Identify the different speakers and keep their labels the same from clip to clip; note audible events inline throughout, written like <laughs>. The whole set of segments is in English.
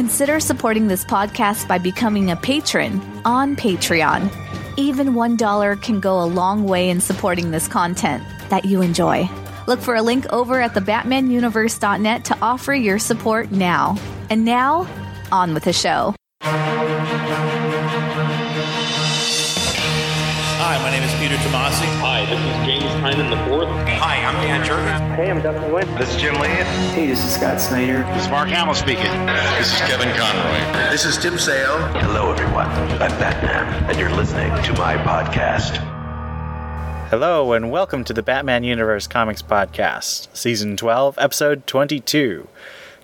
Speaker 1: Consider supporting this podcast by becoming a patron on Patreon. Even $1 can go a long way in supporting this content that you enjoy. Look for a link over at thebatmanuniverse.net to offer your support now. And now, on with the show.
Speaker 2: Hi, my name is Peter Tomasi.
Speaker 3: Hi, this is James Tynion the fourth.
Speaker 4: Hi, I'm Dan Jurgens.
Speaker 5: Hey, I'm Dustin Nguyen.
Speaker 4: This is Jim Lehan.
Speaker 6: Hey, this is Scott Snyder.
Speaker 7: This is Mark Hamill speaking.
Speaker 8: This is Kevin Conroy.
Speaker 9: This is Tim Sale.
Speaker 10: Hello, everyone. I'm Batman, and you're listening to my podcast.
Speaker 11: Hello, and welcome to the Batman Universe Comics Podcast, Season 12, Episode 22.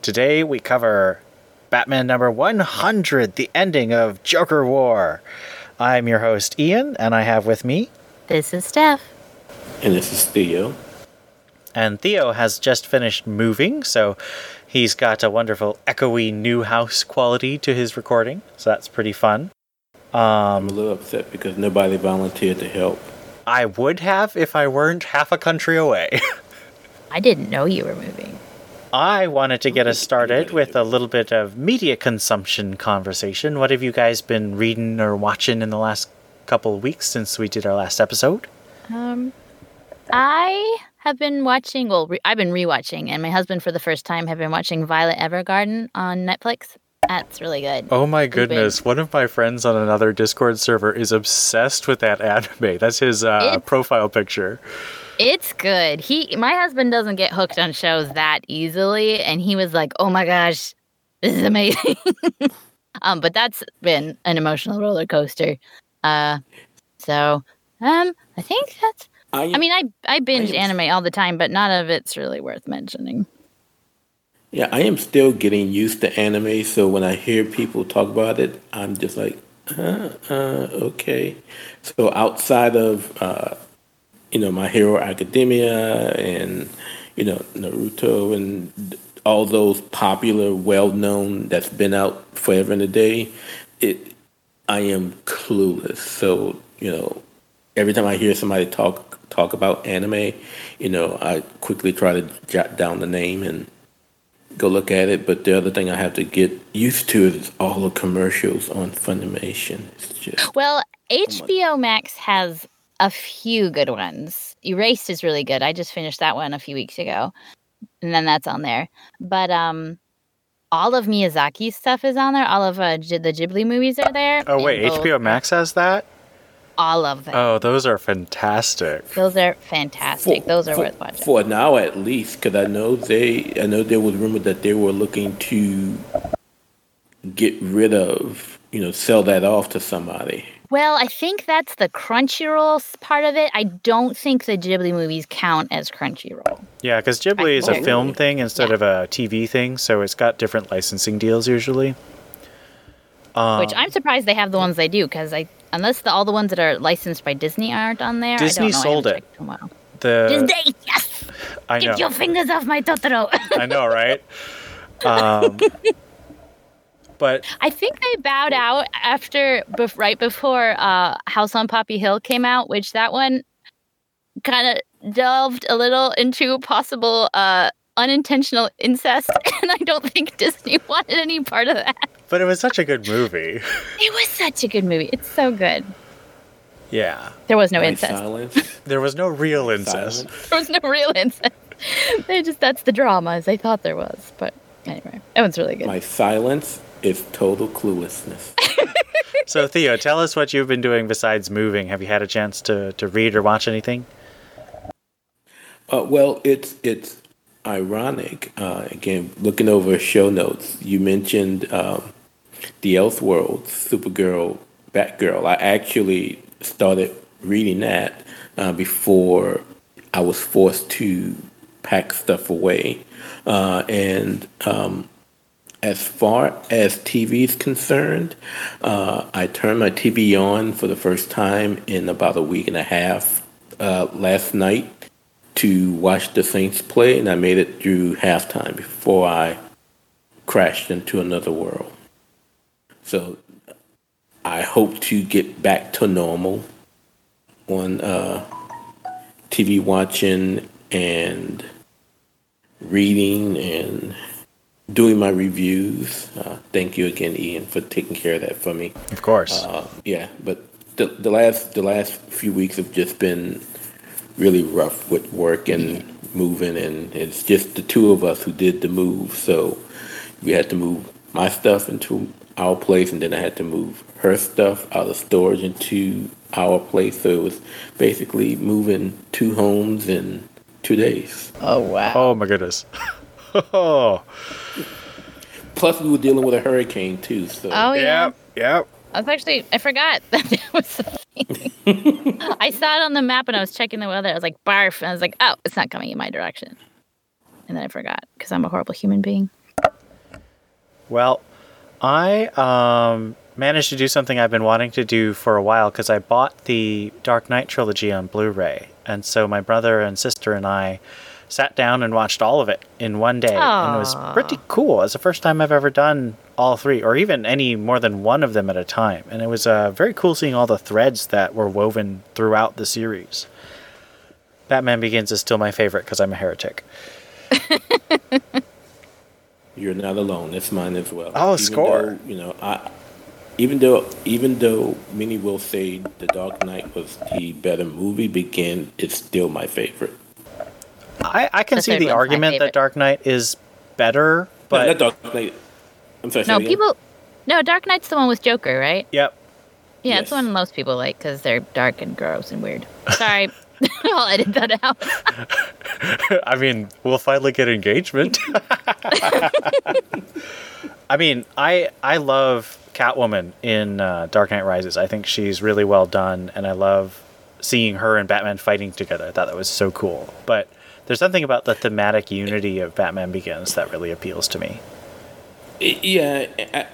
Speaker 11: Today we cover Batman number 100, the ending of Joker War. I'm your host, Ian, and I have with me.
Speaker 1: This is Steph.
Speaker 3: And this is Theo.
Speaker 11: And Theo has just finished moving, so he's got a wonderful echoey new house quality to his recording, so that's pretty fun.
Speaker 3: Um, I'm a little upset because nobody volunteered to help.
Speaker 11: I would have if I weren't half a country away. <laughs>
Speaker 1: I didn't know you were moving.
Speaker 11: I wanted to get us started with a little bit of media consumption conversation. What have you guys been reading or watching in the last couple of weeks since we did our last episode?
Speaker 12: Um, I have been watching. Well, re- I've been rewatching, and my husband, for the first time, have been watching Violet Evergarden on Netflix. That's really good.
Speaker 11: Oh my goodness! One of my friends on another Discord server is obsessed with that <laughs> anime. That's his uh, profile picture.
Speaker 12: It's good. He, my husband, doesn't get hooked on shows that easily, and he was like, "Oh my gosh, this is amazing." <laughs> um, but that's been an emotional roller coaster. Uh, so um, I think that's. I, I mean, I I binge I anime all the time, but none of it's really worth mentioning.
Speaker 3: Yeah, I am still getting used to anime, so when I hear people talk about it, I'm just like, uh, uh, okay. So outside of uh, you know, My Hero Academia and, you know, Naruto and all those popular, well known that's been out forever and a day, it I am clueless. So, you know, every time I hear somebody talk talk about anime, you know, I quickly try to jot down the name and go look at it. But the other thing I have to get used to is all the commercials on Funimation. It's just
Speaker 12: well, HBO oh Max has a few good ones. Erased is really good. I just finished that one a few weeks ago. And then that's on there. But um all of Miyazaki's stuff is on there. All of uh, G- the Ghibli movies are there.
Speaker 11: Oh wait, HBO Max has that?
Speaker 12: All of them.
Speaker 11: Oh, those are fantastic.
Speaker 12: Those are fantastic.
Speaker 3: For,
Speaker 12: those are
Speaker 3: for,
Speaker 12: worth watching.
Speaker 3: For now at least cuz I know they I know there was rumor that they were looking to get rid of, you know, sell that off to somebody.
Speaker 12: Well, I think that's the Crunchyroll part of it. I don't think the Ghibli movies count as Crunchyroll.
Speaker 11: Yeah, because Ghibli is a film thing instead yeah. of a TV thing, so it's got different licensing deals usually.
Speaker 12: Um, Which I'm surprised they have the ones they do, because I unless the, all the ones that are licensed by Disney aren't on there.
Speaker 11: Disney sold it.
Speaker 12: The Disney, yes. I know. Get your fingers off my Totoro.
Speaker 11: I know, right? Um, <laughs> but
Speaker 12: I think they bowed out after right before uh, House on Poppy Hill came out, which that one kind of delved a little into possible uh, unintentional incest, <laughs> and I don't think Disney <laughs> wanted any part of that.
Speaker 11: But it was such a good movie. <laughs>
Speaker 12: it was such a good movie. It's so good.
Speaker 11: Yeah.
Speaker 12: There was no My incest. Silence. <laughs>
Speaker 11: there was no real incest.
Speaker 12: Silence. <laughs> there was no real incest. they just that's the drama as they thought there was. But anyway, it was really good.
Speaker 3: My silence is total cluelessness.
Speaker 11: so Theo, tell us what you've been doing besides moving. Have you had a chance to, to read or watch anything?
Speaker 3: Uh, well, it's it's ironic. Uh, again, looking over show notes, you mentioned um, the Elseworld, Supergirl, Batgirl. I actually started reading that uh, before I was forced to pack stuff away, uh, and um, as far as TV is concerned, uh, I turned my TV on for the first time in about a week and a half uh, last night to watch the Saints play, and I made it through halftime before I crashed into another world. So I hope to get back to normal on uh, TV watching and reading and doing my reviews. Uh, thank you again, Ian, for taking care of that for me.
Speaker 11: Of course.
Speaker 3: Uh, yeah, but the, the last the last few weeks have just been really rough with work and moving, and it's just the two of us who did the move. So we had to move my stuff into our place, and then I had to move her stuff out of storage into our place. So it was basically moving two homes in two days.
Speaker 12: Oh wow.
Speaker 11: oh my goodness. oh. <laughs>
Speaker 3: Plus, we were dealing with a hurricane too. So
Speaker 12: Oh yeah.
Speaker 11: Yep. Yep.
Speaker 12: I was actually I forgot <laughs> that that was. I saw it on the map and I was checking the weather. I was like barf, and I was like, oh, it's not coming in my direction. And then I forgot because I'm a horrible human being.
Speaker 11: Well, I um, managed to do something I've been wanting to do for a while because I bought the Dark Knight trilogy on Blu ray. And so my brother and sister and I sat down and watched all of it in one day. And it was pretty cool. It's the first time I've ever done all three, or even any more than one of them at a time. And it was uh, very cool seeing all the threads that were woven throughout the series. Batman Begins is still my favorite because I'm a heretic. <laughs>
Speaker 3: You're not alone. That's mine as well.
Speaker 11: Oh,
Speaker 3: Even
Speaker 11: score.
Speaker 3: though, you know, I even though even though many will say The Dark Knight was the better movie, Begin it's still my favorite.
Speaker 11: I, I can
Speaker 12: The
Speaker 11: see the argument that. Dark Knight is better,
Speaker 3: But
Speaker 11: but
Speaker 3: not Dark Knight. I'm sorry.
Speaker 12: No,
Speaker 3: it again?
Speaker 12: people. No, Dark Knight's the one with Joker, right?
Speaker 11: yep.
Speaker 12: Yeah, it's the one most people like because they're dark and gross and weird. Sorry, <laughs> <laughs> I'll edit that out. <laughs>
Speaker 11: I mean, we'll finally get engagement. <laughs> I mean, I I love Catwoman in uh, Dark Knight Rises. I think she's really well done, and I love seeing her and Batman fighting together. I thought that was so cool. But there's something about the thematic unity of Batman Begins that really appeals to me.
Speaker 3: Yeah,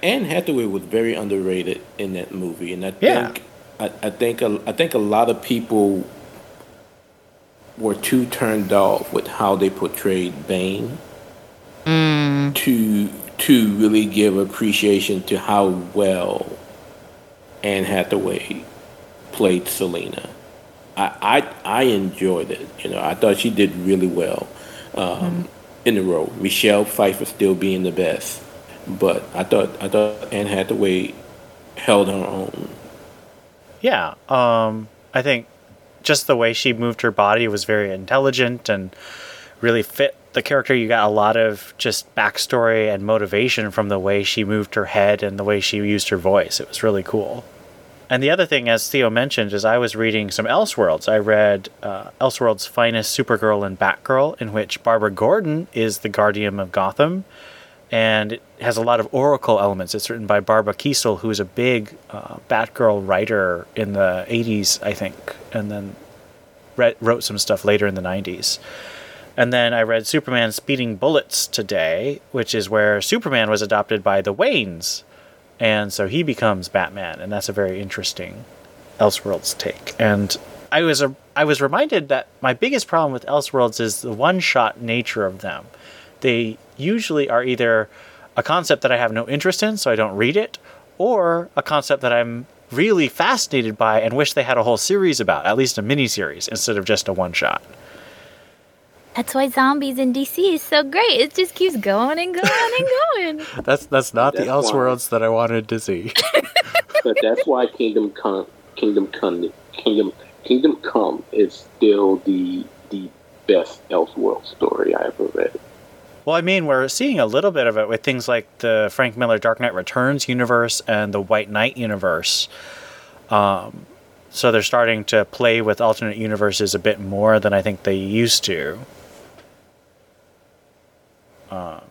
Speaker 3: Anne Hathaway was very underrated in that movie, and I
Speaker 11: Yeah.
Speaker 3: think I, I think a, I think a lot of people were too turned off with how they portrayed Bane to to really give appreciation to how well Anne Hathaway played Selina. I, I I enjoyed it. You know, I thought she did really well um, in the role. Michelle Pfeiffer still being the best, but I thought I thought Anne Hathaway held her own.
Speaker 11: Yeah, um, I think just the way she moved her body was very intelligent and really fit the character. You got a lot of just backstory and motivation from the way she moved her head and the way she used her voice. It was really cool. And the other thing, as Theo mentioned, is I was reading some Elseworlds. I read uh, Elseworlds' Finest Supergirl and Batgirl, in which Barbara Gordon is the guardian of Gotham and it has a lot of oracle elements. It's written by Barbara Kesel, who is a big uh, Batgirl writer in the 80s, I think, and then read, wrote some stuff later in the 90s. And then I read Superman Speeding Bullets today, which is where Superman was adopted by the Waynes. And so he becomes Batman, and that's a very interesting Elseworlds take. And I was a, I was reminded that my biggest problem with Elseworlds is the one-shot nature of them. They usually are either a concept that I have no interest in, so I don't read it, or a concept that I'm really fascinated by and wish they had a whole series about, at least a mini series, instead of just a one shot.
Speaker 12: That's why zombies in DC is so great. It just keeps going and going and <laughs> going.
Speaker 11: That's that's not
Speaker 3: That's
Speaker 11: the
Speaker 3: why.
Speaker 11: Elseworlds that I wanted to see. <laughs>
Speaker 3: but that's why Kingdom Come, Kingdom Come, Kingdom Kingdom Come is still the the best Elseworld story I ever read.
Speaker 11: Well, I mean, we're seeing a little bit of it with things like the Frank Miller Dark Knight Returns universe and the White Knight universe. Um, so they're starting to play with alternate universes a bit more than I think they used to. Um,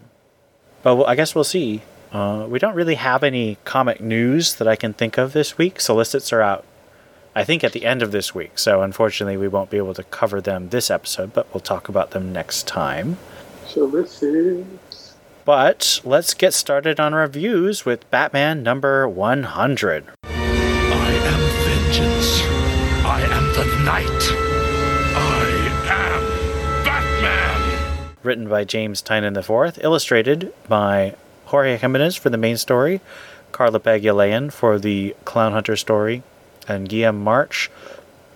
Speaker 11: but I guess we'll see. Uh, we don't really have any comic news that I can think of this week. Solicits are out, I think, at the end of this week. So unfortunately, we won't be able to cover them this episode, but we'll talk about them next time.
Speaker 3: So this is
Speaker 11: But let's get started on reviews with Batman number 100.
Speaker 4: I am vengeance. I am the night. I am Batman.
Speaker 11: Written by James Tynion IV, illustrated by Jorge Jimenez for the main story, Carla Pagulayan for the Clown Hunter story, and Guillem March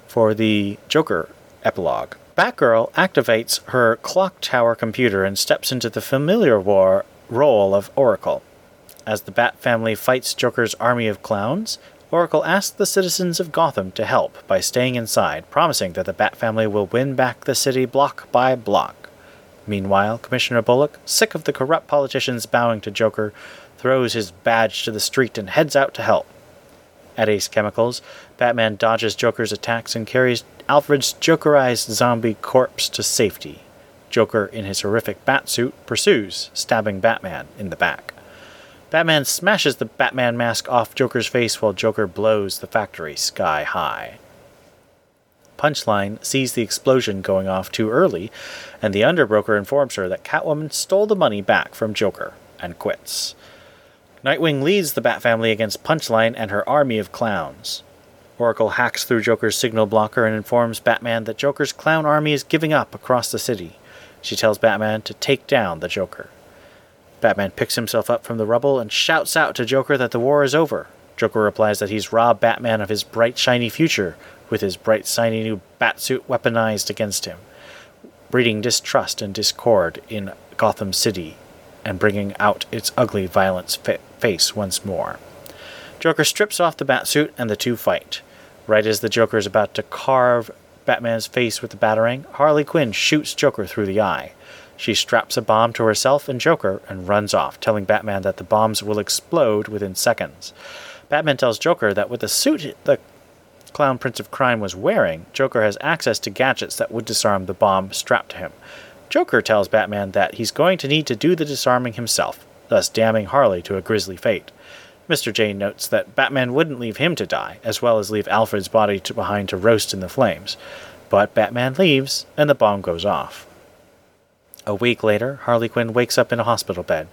Speaker 11: for the Joker epilogue. Batgirl activates her clock tower computer and steps into the familiar war role of Oracle. As the Bat family fights Joker's army of clowns, Oracle asks the citizens of Gotham to help by staying inside, promising that the Bat family will win back the city block by block. Meanwhile, Commissioner Bullock, sick of the corrupt politicians bowing to Joker, throws his badge to the street and heads out to help. At Ace Chemicals, Batman dodges Joker's attacks and carries Alfred's Jokerized zombie corpse to safety. Joker, in his horrific batsuit, pursues, stabbing Batman in the back. Batman smashes the Batman mask off Joker's face while Joker blows the factory sky high. Punchline sees the explosion going off too early, and the underbroker informs her that Catwoman stole the money back from Joker and quits. Nightwing leads the Bat family against Punchline and her army of clowns. Oracle hacks through Joker's signal blocker and informs Batman that Joker's clown army is giving up across the city. She tells Batman to take down the Joker. Batman picks himself up from the rubble and shouts out to Joker that the war is over. Joker replies that he's robbed Batman of his bright, shiny future, with his bright, shiny new batsuit weaponized against him, breeding distrust and discord in Gotham City and bringing out its ugly, violent fa- face once more. Joker strips off the batsuit and the two fight. Right as the Joker is about to carve Batman's face with the batarang, Harley Quinn shoots Joker through the eye. She straps a bomb to herself and Joker and runs off, telling Batman that the bombs will explode within seconds. Batman tells Joker that with the suit the Clown Prince of Crime was wearing, Joker has access to gadgets that would disarm the bomb strapped to him. Joker tells Batman that he's going to need to do the disarming himself, thus damning Harley to a grisly fate. Mr. J notes that Batman wouldn't leave him to die, as well as leave Alfred's body to behind to roast in the flames. But Batman leaves, and the bomb goes off. A week later, Harley Quinn wakes up in a hospital bed.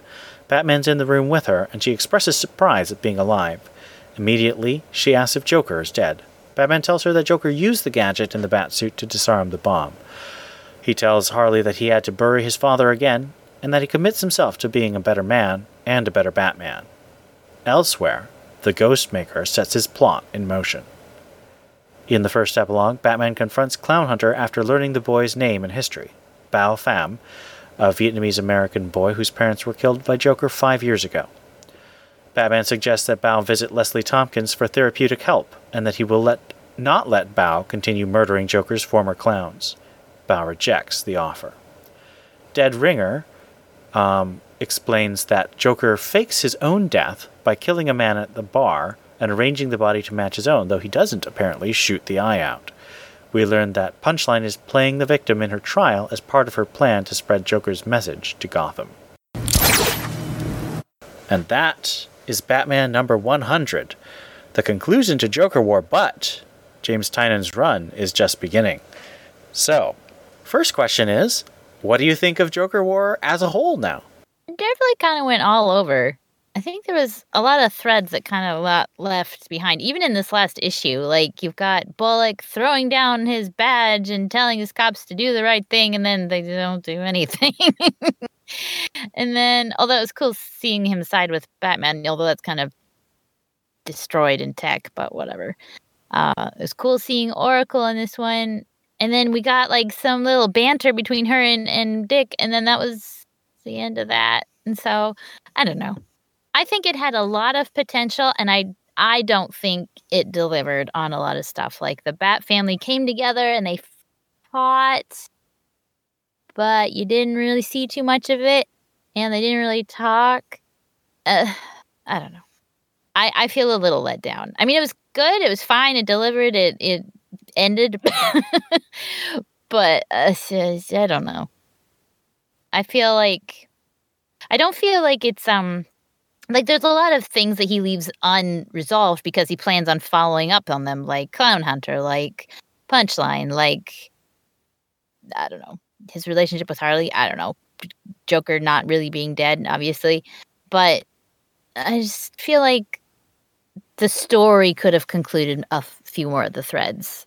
Speaker 11: Batman's in the room with her, and she expresses surprise at being alive. Immediately, she asks if Joker is dead. Batman tells her that Joker used the gadget in the Batsuit to disarm the bomb. He tells Harley that he had to bury his father again, and that he commits himself to being a better man and a better Batman. Elsewhere, the Ghostmaker sets his plot in motion. In the first epilogue, Batman confronts Clown Hunter after learning the boy's name and history. Bao Pham, a Vietnamese American boy whose parents were killed by Joker five years ago. Batman suggests that Bao visit Leslie Tompkins for therapeutic help, and that he will let not let Bao continue murdering Joker's former clowns. Bao rejects the offer. Dead Ringer um, explains that Joker fakes his own death by killing a man at the bar and arranging the body to match his own, though he doesn't apparently shoot the eye out. We learn that Punchline is playing the victim in her trial as part of her plan to spread Joker's message to Gotham. And that is Batman number 100, the conclusion to Joker War, but James Tynion's run is just beginning. So, first question is what do you think of Joker War as a whole now?
Speaker 12: It definitely kind of went all over. I think there was a lot of threads that kind of left behind, even in this last issue. Like you've got Bullock throwing down his badge and telling his cops to do the right thing, and then they don't do anything. <laughs> and then, although it was cool seeing him side with Batman, although that's kind of destroyed in tech, but whatever. Uh, it was cool seeing Oracle in this one. And then we got like some little banter between her and, and Dick, and then that was the end of that. And so I don't know. I think it had a lot of potential, and I I don't think it delivered on a lot of stuff. Like the Bat family came together and they fought, but you didn't really see too much of it, and they didn't really talk. Uh, I don't know. I I feel a little let down. I mean, it was good. It was fine. It delivered. It it ended, <laughs> but uh, I don't know. I feel like I don't feel like it's um like there's a lot of things that he leaves unresolved because he plans on following up on them like clown hunter like punchline like i don't know his relationship with harley i don't know Joker not really being dead, obviously. But I just feel like the story could have concluded a few more of the threads.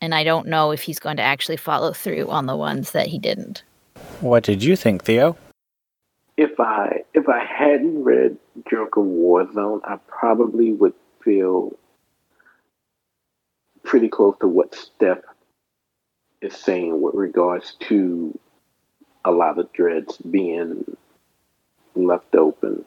Speaker 12: And I don't know if he's going to actually follow through on the ones that he didn't.
Speaker 11: What did you think, Theo?
Speaker 3: If I if I hadn't read Joker Warzone, I probably would feel pretty close to what Steph is saying with regards to a lot of dreads being left open.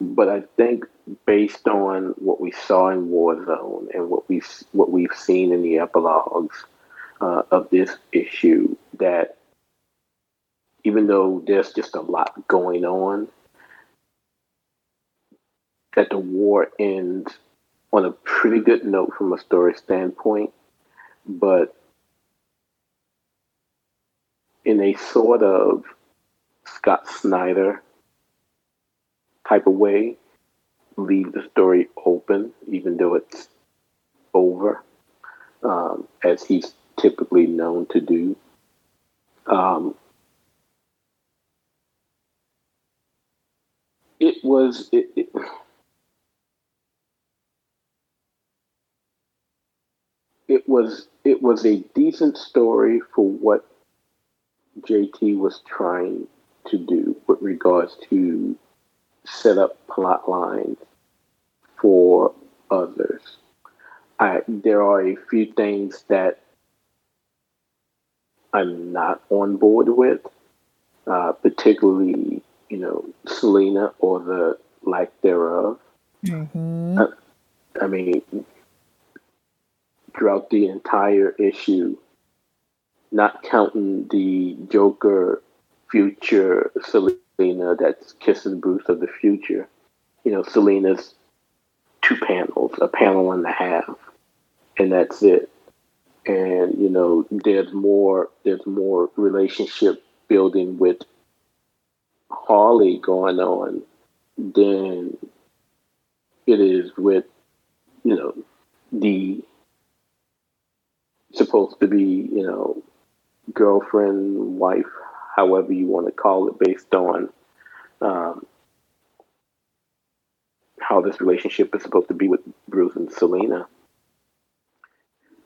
Speaker 3: But I think based on what we saw in Warzone and what we what we've seen in the epilogues uh, of this issue, that even though there's just a lot going on, that the war ends on a pretty good note from a story standpoint, but in a sort of Scott Snyder type of way, leave the story open, even though it's over, um, as he's typically known to do. Um, it was it, it, it was it was a decent story for what JT was trying to do with regards to set up plot lines for others. I, there are a few things that I'm not on board with, uh, particularly, you know, Selina or the lack thereof. Mm-hmm. Uh, I mean, throughout the entire issue, not counting the Joker future Selina that's kissing Bruce of the future. You know, Selina's two panels, a panel and a half, and that's it. And you know, there's more. There's more relationship building with Harley going on than it is with you know the supposed to be you know girlfriend, wife, however you want to call it, based on um, how this relationship is supposed to be with Bruce and Selina.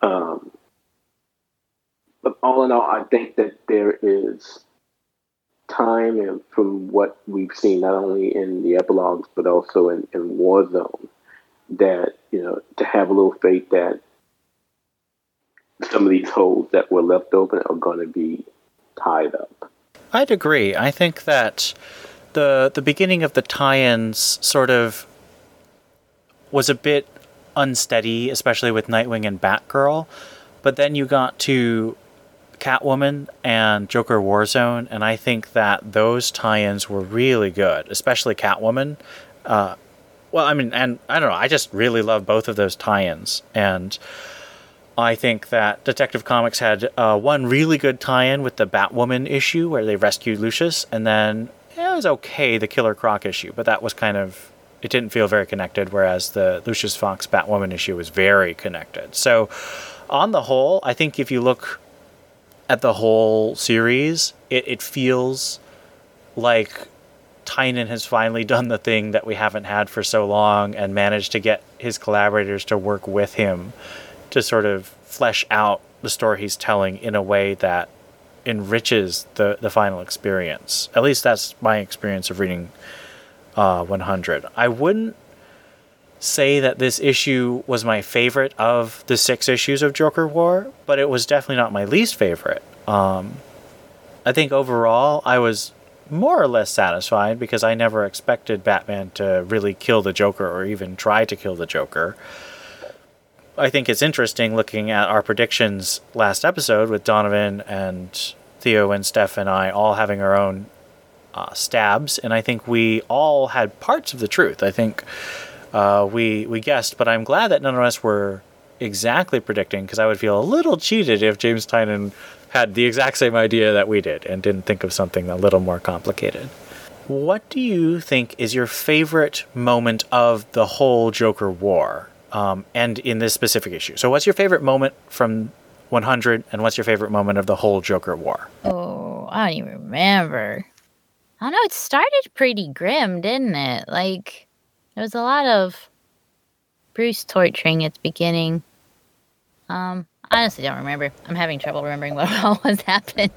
Speaker 3: Um, but all in all, I think that there is time, and from what we've seen, not only in the epilogues but also in, in Warzone, that you know to have a little faith that some of these holes that were left open are going to be tied up.
Speaker 11: I'd agree. I think that the the beginning of the tie-ins sort of was a bit unsteady, especially with Nightwing and Batgirl. But then you got to Catwoman and Joker Warzone, and I think that those tie-ins were really good, especially Catwoman. Uh, well, I mean, and I don't know, I just really love both of those tie-ins, and I think that Detective Comics had uh, one really good tie-in with the Batwoman issue where they rescued Lucius, and then it was okay the Killer Croc issue, but that was kind of it didn't feel very connected. Whereas the Lucius Fox Batwoman issue was very connected. So on the whole, I think if you look at the whole series, it, it feels like Tynion has finally done the thing that we haven't had for so long and managed to get his collaborators to work with him to sort of flesh out the story he's telling in a way that enriches the, the final experience. At least that's my experience of reading uh, 100. I wouldn't say that this issue was my favorite of the six issues of Joker War, but it was definitely not my least favorite. Um, I think overall I was more or less satisfied because I never expected Batman to really kill the Joker or even try to kill the Joker. I think it's interesting looking at our predictions last episode with Donovan and Theo and Steph and I all having our own uh, stabs, and I think we all had parts of the truth. I think uh, we we guessed, but I'm glad that none of us were exactly predicting because I would feel a little cheated if James Tynion had the exact same idea that we did and didn't think of something a little more complicated. What do you think is your favorite moment of the whole Joker war? um, and in this specific issue. So, what's your favorite moment from 100, and what's your favorite moment of the whole Joker War?
Speaker 12: Oh, I don't even remember. I don't know. It started pretty grim, didn't it? Like there was a lot of Bruce torturing at the beginning. Um, I honestly don't remember. I'm having trouble remembering what <laughs> all was happened.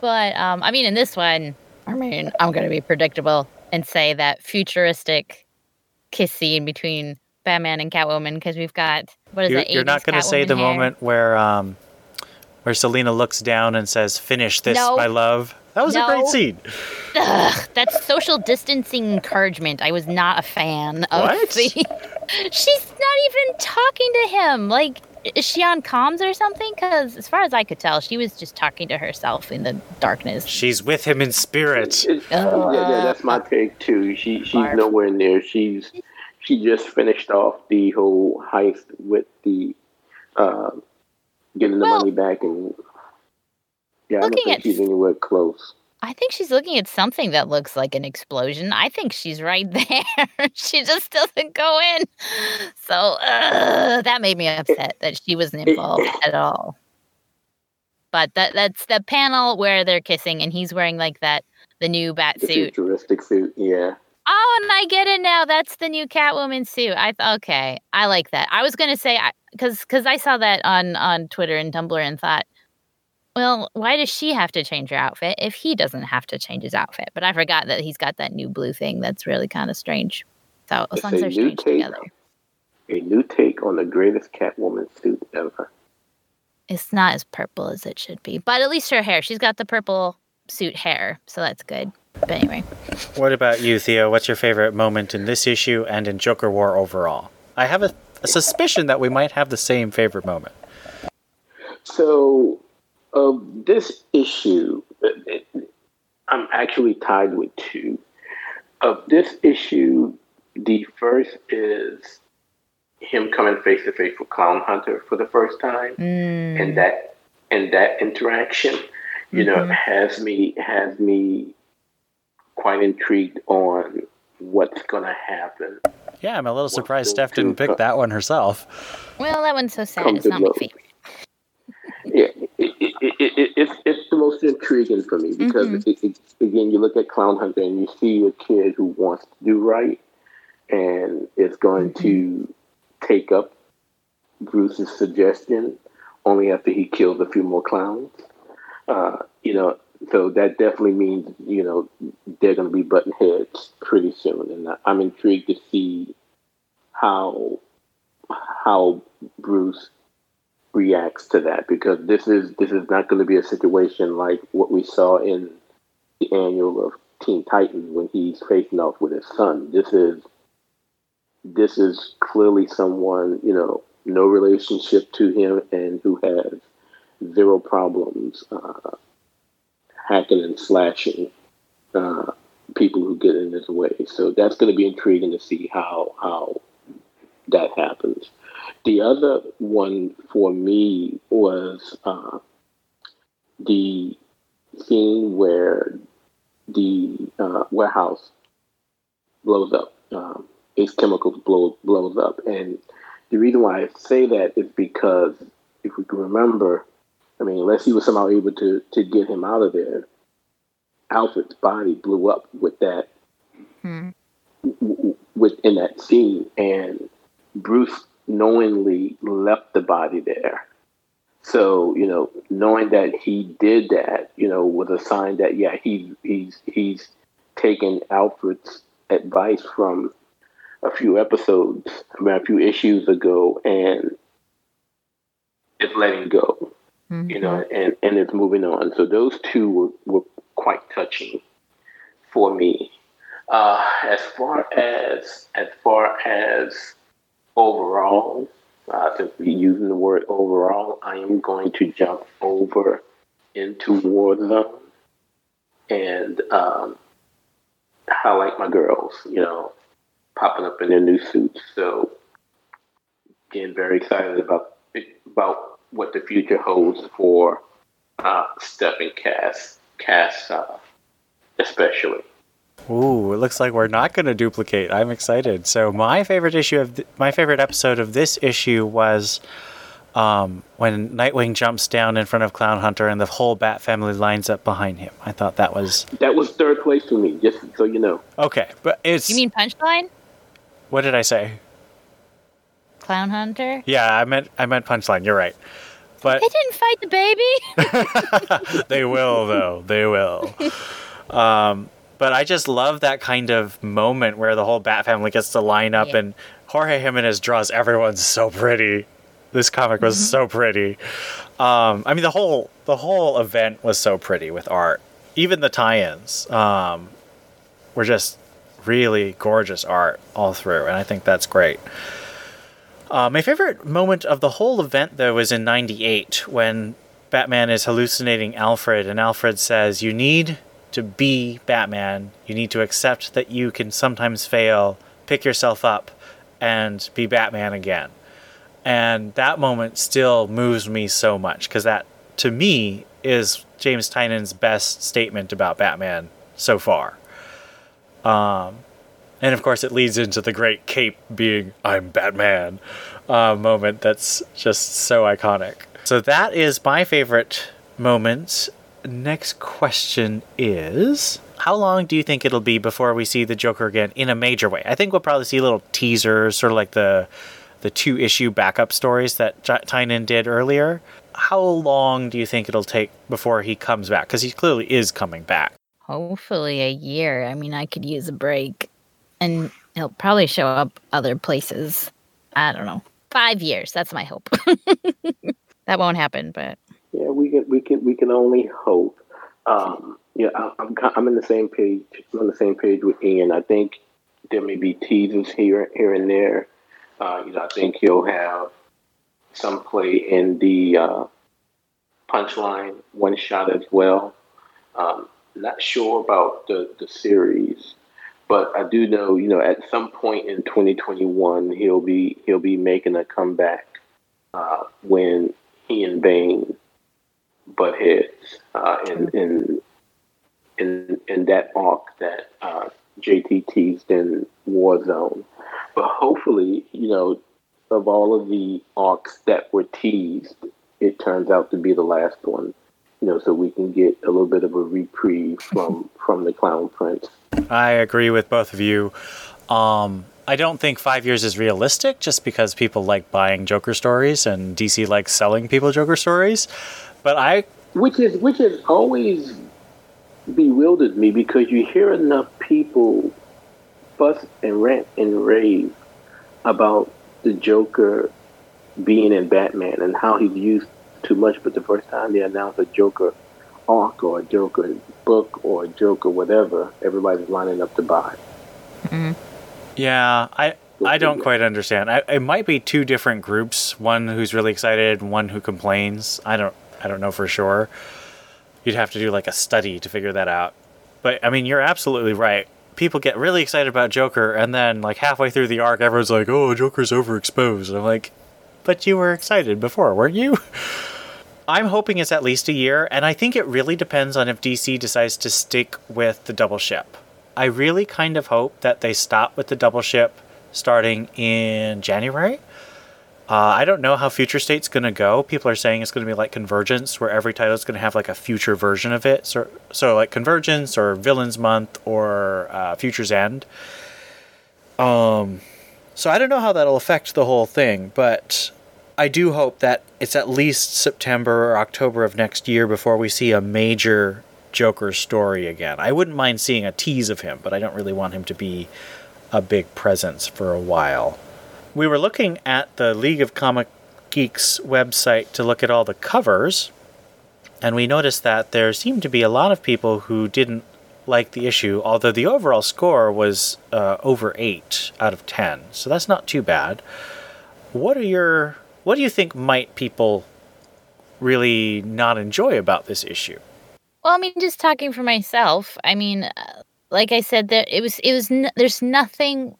Speaker 12: But um, I mean, in this one, I mean, I'm going to be predictable and say that futuristic kiss scene between Batman and Catwoman because we've got what is
Speaker 11: You're,
Speaker 12: it?
Speaker 11: you're not going to say the moment where um, where Selina looks down and says, "Finish this,
Speaker 12: No.
Speaker 11: my love." That was a great
Speaker 12: No.
Speaker 11: scene.
Speaker 12: Ugh, that's social distancing encouragement. I was not a fan of
Speaker 11: What?
Speaker 12: the. <laughs> She's not even talking to him. Like, is she on comms or something? Because as far as I could tell, she was just talking to herself in the darkness.
Speaker 11: She's with him in spirit. <laughs>
Speaker 3: It- yeah, yeah, that's my take too. She she's nowhere near. She's she just finished off the whole heist with the uh, getting the
Speaker 12: Well,
Speaker 3: money back, and yeah, I don't
Speaker 12: looking
Speaker 3: think
Speaker 12: at-
Speaker 3: she's anywhere close.
Speaker 12: I think she's looking at something that looks like an explosion. I think she's right <laughs> there. she just doesn't go in. So ugh, that made me upset that she wasn't involved <laughs> at all. But that that's the panel where they're kissing and he's wearing like that the new bat
Speaker 3: The
Speaker 12: suit.
Speaker 3: futuristic suit, yeah.
Speaker 12: Oh, and I get it now. That's the new Catwoman suit. I th- okay. I like that. I was gonna say because because I saw that on on Twitter and Tumblr and thought, well, why does she have to change her outfit if he doesn't have to change his outfit? But I forgot that he's got that new blue thing. That's really kind of strange. So as
Speaker 3: It's
Speaker 12: long as
Speaker 3: a
Speaker 12: they're
Speaker 3: new take.
Speaker 12: together,
Speaker 3: A new take on the greatest Catwoman suit ever.
Speaker 12: it's not as purple as it should be. But at least her hair, she's got the purple suit hair, so that's good. But anyway,
Speaker 11: What about you, Theo? What's your favorite moment in this issue and in Joker War overall? I have a, a suspicion that we might have the same favorite moment.
Speaker 3: So, of this issue, it- it- I'm actually tied with two. Of this issue, the first is him coming face to face with Clown Hunter for the first time, mm. and that and that interaction, you know, mm-hmm. has me has me quite intrigued on what's gonna happen.
Speaker 11: Yeah, I'm a little surprised Steph didn't
Speaker 3: too,
Speaker 11: pick that one herself.
Speaker 12: well, that one's so sad.
Speaker 3: Come
Speaker 12: It's
Speaker 3: to
Speaker 12: not my favorite.
Speaker 3: It, it, it, it, it's it's the most intriguing for me because
Speaker 12: Mm-hmm.
Speaker 3: it, again, you look at Clown Hunter and you see a kid who wants to do right and is going
Speaker 12: Mm-hmm.
Speaker 3: to take up Bruce's suggestion only after he kills a few more clowns. Uh, you know, so that definitely means you know they're going to be button heads pretty soon, and I'm intrigued to see how how Bruce reacts to that because this is this is not going to be a situation like what we saw in the annual of Teen Titans when he's facing off with his son. This is this is clearly someone you know no relationship to him and who has zero problems uh, hacking and slashing uh, people who get in his way. So that's going to be intriguing to see how how that happens. The other one for me was uh, the scene where the uh, warehouse blows up. Um, its chemicals blow blows up, and the reason why I say that is because if we can remember, I mean, unless he was somehow able to to get him out of there, Alfred's body blew up with that w- w- within that scene, and Bruce knowingly left the body there. So you know, knowing that he did that, you know, was a sign that yeah, he he's he's taken Alfred's advice from a few episodes, I mean, a few issues ago, and it's letting go, you know, and and it's moving on. So those two were, were quite touching for me. Uh, as far as as far as overall, uh, using the word overall, I am going to jump over into Warzone and um, highlight my girls, you know, popping up in their new suits. So, again, very excited about about what the future holds for uh, Steph Cass, Cass uh, especially.
Speaker 11: Ooh, it looks like we're not going to duplicate. I'm excited. So my favorite issue of th- my favorite episode of this issue was Um, when Nightwing jumps down in front of Clown Hunter and the whole Bat family lines up behind him. I thought that was
Speaker 3: That was third place for me, just so you know.
Speaker 11: okay, but it's
Speaker 12: You mean Punchline?
Speaker 11: what did I say?
Speaker 12: Clown Hunter?
Speaker 11: Yeah, I meant I meant punchline. You're right, but
Speaker 12: They didn't fight the baby. <laughs>
Speaker 11: they will though. They will. <laughs> Um, but I just love that kind of moment where the whole Bat family gets to line up
Speaker 12: Yeah.
Speaker 11: and Jorge Jimenez draws everyone so pretty. This comic was
Speaker 12: Mm-hmm.
Speaker 11: so pretty. Um, I mean, the whole the whole event was so pretty with art. Even the tie-ins um, were just really gorgeous art all through, and I think that's great. Uh, my favorite moment of the whole event, though, was in '98 when Batman is hallucinating Alfred, and Alfred says, You need to be Batman. You need to accept that you can sometimes fail, pick yourself up, and be Batman again. And that moment still moves me so much because that, to me, is James Tynion's best statement about Batman so far. Um, and of course, it leads into the great cape being "I'm Batman" uh, moment. That's just so iconic. So that is my favorite moment. Next question is: How long do you think it'll be before we see the Joker again in a major way? I think we'll probably see little teasers, sort of like the the two issue backup stories that J- Tynion did earlier. How long do you think it'll take before he comes back? Because he clearly is coming back.
Speaker 12: Hopefully a year. I mean, I could use a break. And he'll probably show up other places. I don't know. Five years. That's my hope. <laughs> that won't happen, but
Speaker 3: can we can we can only hope. Um, yeah, I, I'm I'm in the same page. I'm on the same page with Ian. I think there may be teasers here here and there. Uh, you know, I think he'll have some play in the uh, punchline one shot as well. Um, not sure about the the series, but I do know you know at some point in 2021 he'll be he'll be making a comeback uh, when he and Bane butt heads uh, in, in in in that arc that uh, JT teased in Warzone. But hopefully, you know, of all of the arcs that were teased, it turns out to be the last one. You know, so we can get a little bit of a reprieve <laughs> from from the Clown Prince.
Speaker 11: I agree with both of you. Um, I don't think five years is realistic just because people like buying Joker stories and DC likes selling people Joker stories. But I,
Speaker 3: which is which has always bewildered me because you hear enough people fuss and rant and rave about the Joker being in Batman and how he's used too much, but the first time they announce a Joker arc or a Joker book or a Joker whatever, everybody's lining up to buy. Mm-hmm.
Speaker 11: yeah, I, I don't quite understand. I, it might be two different groups: one who's really excited, and one who complains. I don't, I don't know for sure. You'd have to do like a study to figure that out. But I mean, you're absolutely right. People get really excited about Joker, and then like halfway through the arc, everyone's like, "Oh, Joker's overexposed." And I'm like, "But you were excited before, weren't you?" <laughs> I'm hoping it's at least a year, and I think it really depends on if DC decides to stick with the double ship. I really kind of hope that they stop with the double ship starting in January. Uh, I don't know how Future State's going to go. People are saying it's going to be like Convergence, where every title is going to have like a future version of it. So, so like Convergence or Villains Month or uh, Future's End. Um, so I don't know how that'll affect the whole thing, but I do hope that it's at least September or October of next year before we see a major Joker story again. I wouldn't mind seeing a tease of him, but I don't really want him to be a big presence for a while. We were looking at the League of Comic Geeks website to look at all the covers, and we noticed that there seemed to be a lot of people who didn't like the issue, although the overall score was uh, over 8 out of 10. So that's not too bad. What are your what do you think might people really not enjoy about this issue?
Speaker 12: Well, I mean, just talking for myself. I mean, uh, like I said, there it was. It was. N- there's nothing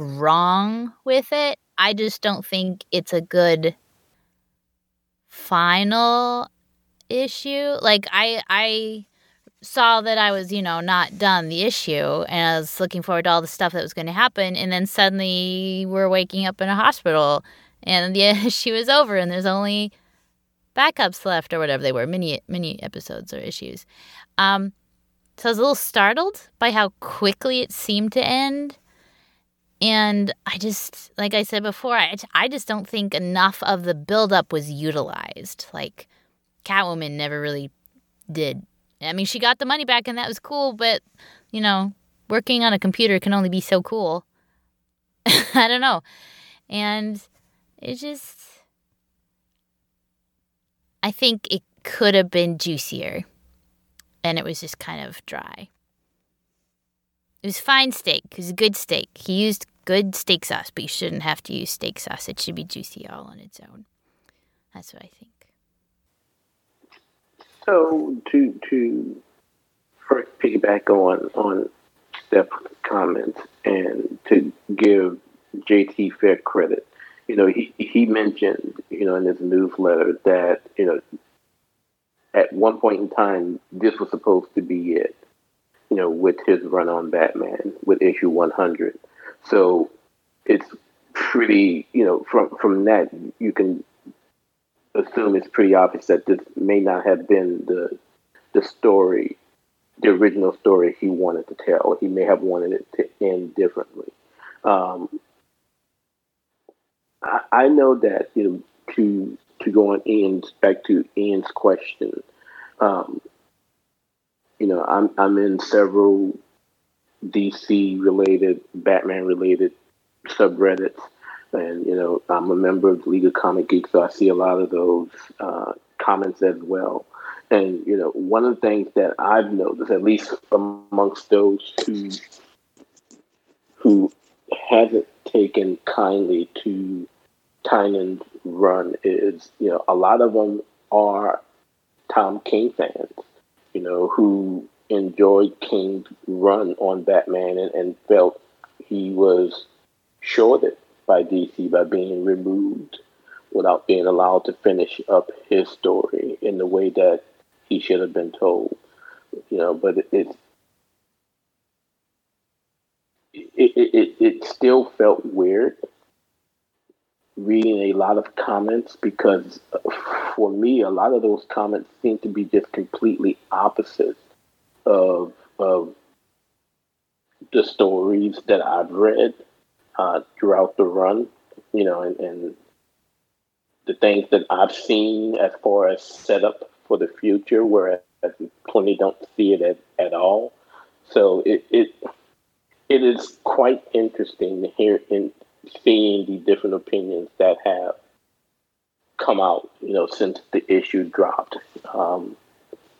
Speaker 12: wrong with it. I just don't think it's a good final issue. Like I, I saw that I was, you know, not done the issue, and I was looking forward to all the stuff that was going to happen, and then suddenly we're waking up in a hospital, and the <laughs> issue is over, and there's only backups left or whatever they were, mini mini episodes or issues. Um, so I was a little startled by how quickly it seemed to end. And I just, like I said before, I, I just don't think enough of the buildup was utilized. Like, Catwoman never really did. I mean, she got the money back and that was cool, but, you know, working on a computer can only be so cool. <laughs> I don't know. And it just, I think it could have been juicier. And it was just kind of dry. It was fine steak. It was a good steak. He used good steak sauce, but you shouldn't have to use steak sauce. It should be juicy all on its own. That's what I think.
Speaker 3: So to to first piggyback on on Steph's comments and to give JT fair credit, you know, he he mentioned, you know, in his newsletter that, you know, at one point in time this was supposed to be it, you know, with his run on Batman with issue one hundred. So it's pretty, you know, from from that you can assume it's pretty obvious that this may not have been the the story, the original story he wanted to tell. He may have wanted it to end differently. Um, I, I know that you know to to go on Ian's back to Ian's question. Um, you know, I'm I'm in several DC related, Batman related subreddits, and you know I'm a member of the League of Comic Geeks, so I see a lot of those uh, comments as well. And you know, one of the things that I've noticed, at least amongst those who who haven't taken kindly to Tynion's run, is you know a lot of them are Tom King fans, you know, who enjoyed King's run on Batman and, and felt he was shorted by DC by being removed without being allowed to finish up his story in the way that he should have been told. You know, but it it it, it, it still felt weird reading a lot of comments because for me a lot of those comments seem to be just completely opposite of of the stories that I've read uh, throughout the run, you know, and, and the things that I've seen as far as setup for the future, whereas plenty don't see it at, at all. So it, it it is quite interesting to hear and seeing the different opinions that have come out, you know, since the issue dropped. Um,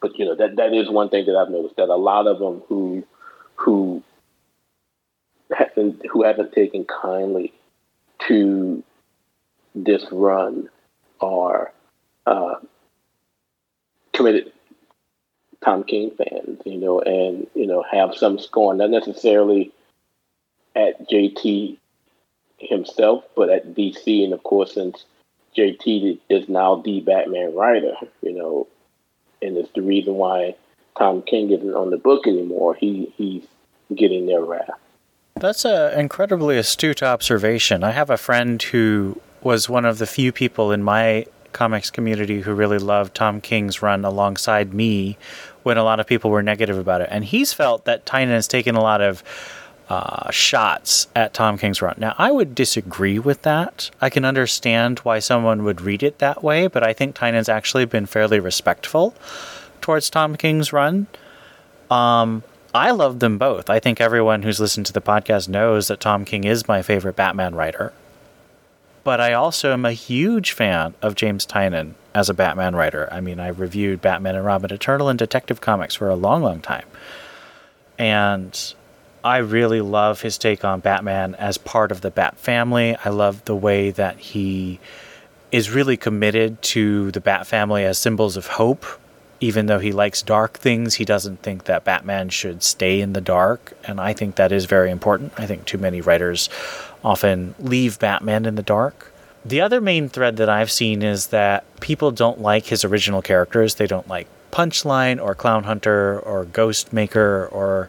Speaker 3: but you know that that is one thing that I've noticed that a lot of them who who haven't who haven't taken kindly to this run are uh, committed Tom King fans, you know, and you know have some scorn, not necessarily at JT himself, but at DC, and of course, since JT is now the Batman writer, you know, and it's the reason why Tom King isn't on the book anymore. He he's getting their wrath.
Speaker 11: That's an incredibly astute observation. I have a friend who was one of the few people in my comics community who really loved Tom King's run alongside me when a lot of people were negative about it. And he's felt that Tynion has taken a lot of uh, shots at Tom King's run. Now, I would disagree with that. I can understand why someone would read it that way, but I think Tynion's actually been fairly respectful towards Tom King's run. Um, I love them both. I think everyone who's listened to the podcast knows that Tom King is my favorite Batman writer. But I also am a huge fan of James Tynion as a Batman writer. I mean, I reviewed Batman and Robin Eternal and Detective Comics for a long, long time. And I really love his take on Batman as part of the Bat family. I love the way that he is really committed to the Bat family as symbols of hope. Even though he likes dark things, he doesn't think that Batman should stay in the dark. And I think that is very important. I think too many writers often leave Batman in the dark. The other main thread that I've seen is that people don't like his original characters. They don't like Punchline or Clown Hunter or Ghost Maker or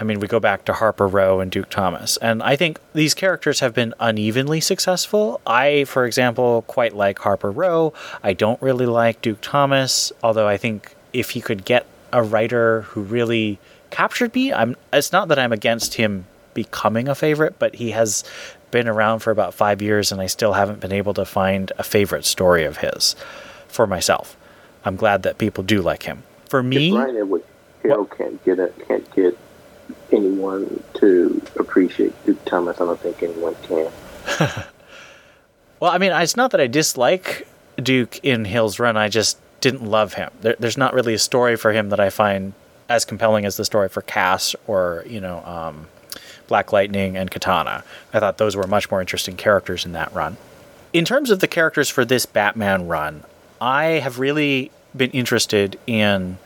Speaker 11: I mean, we go back to Harper Row and Duke Thomas, and I think these characters have been unevenly successful. I, for example, quite like Harper Row. I don't really like Duke Thomas, although I think if he could get a writer who really captured me, I'm. It's not that I'm against him becoming a favorite, but he has been around for about five years, and I still haven't been able to find a favorite story of his for myself. I'm glad that people do like him. For me,
Speaker 3: If Bryan Edward Hill can't get a, can't get anyone to appreciate Duke Thomas, I don't think anyone can. <laughs>
Speaker 11: Well, I mean, it's not that I dislike Duke in Hill's Run. I just didn't love him. There, there's not really a story for him that I find as compelling as the story for Cass or you know um, Black Lightning and Katana. I thought those were much more interesting characters in that run. In terms of the characters for this Batman run, I have really been interested in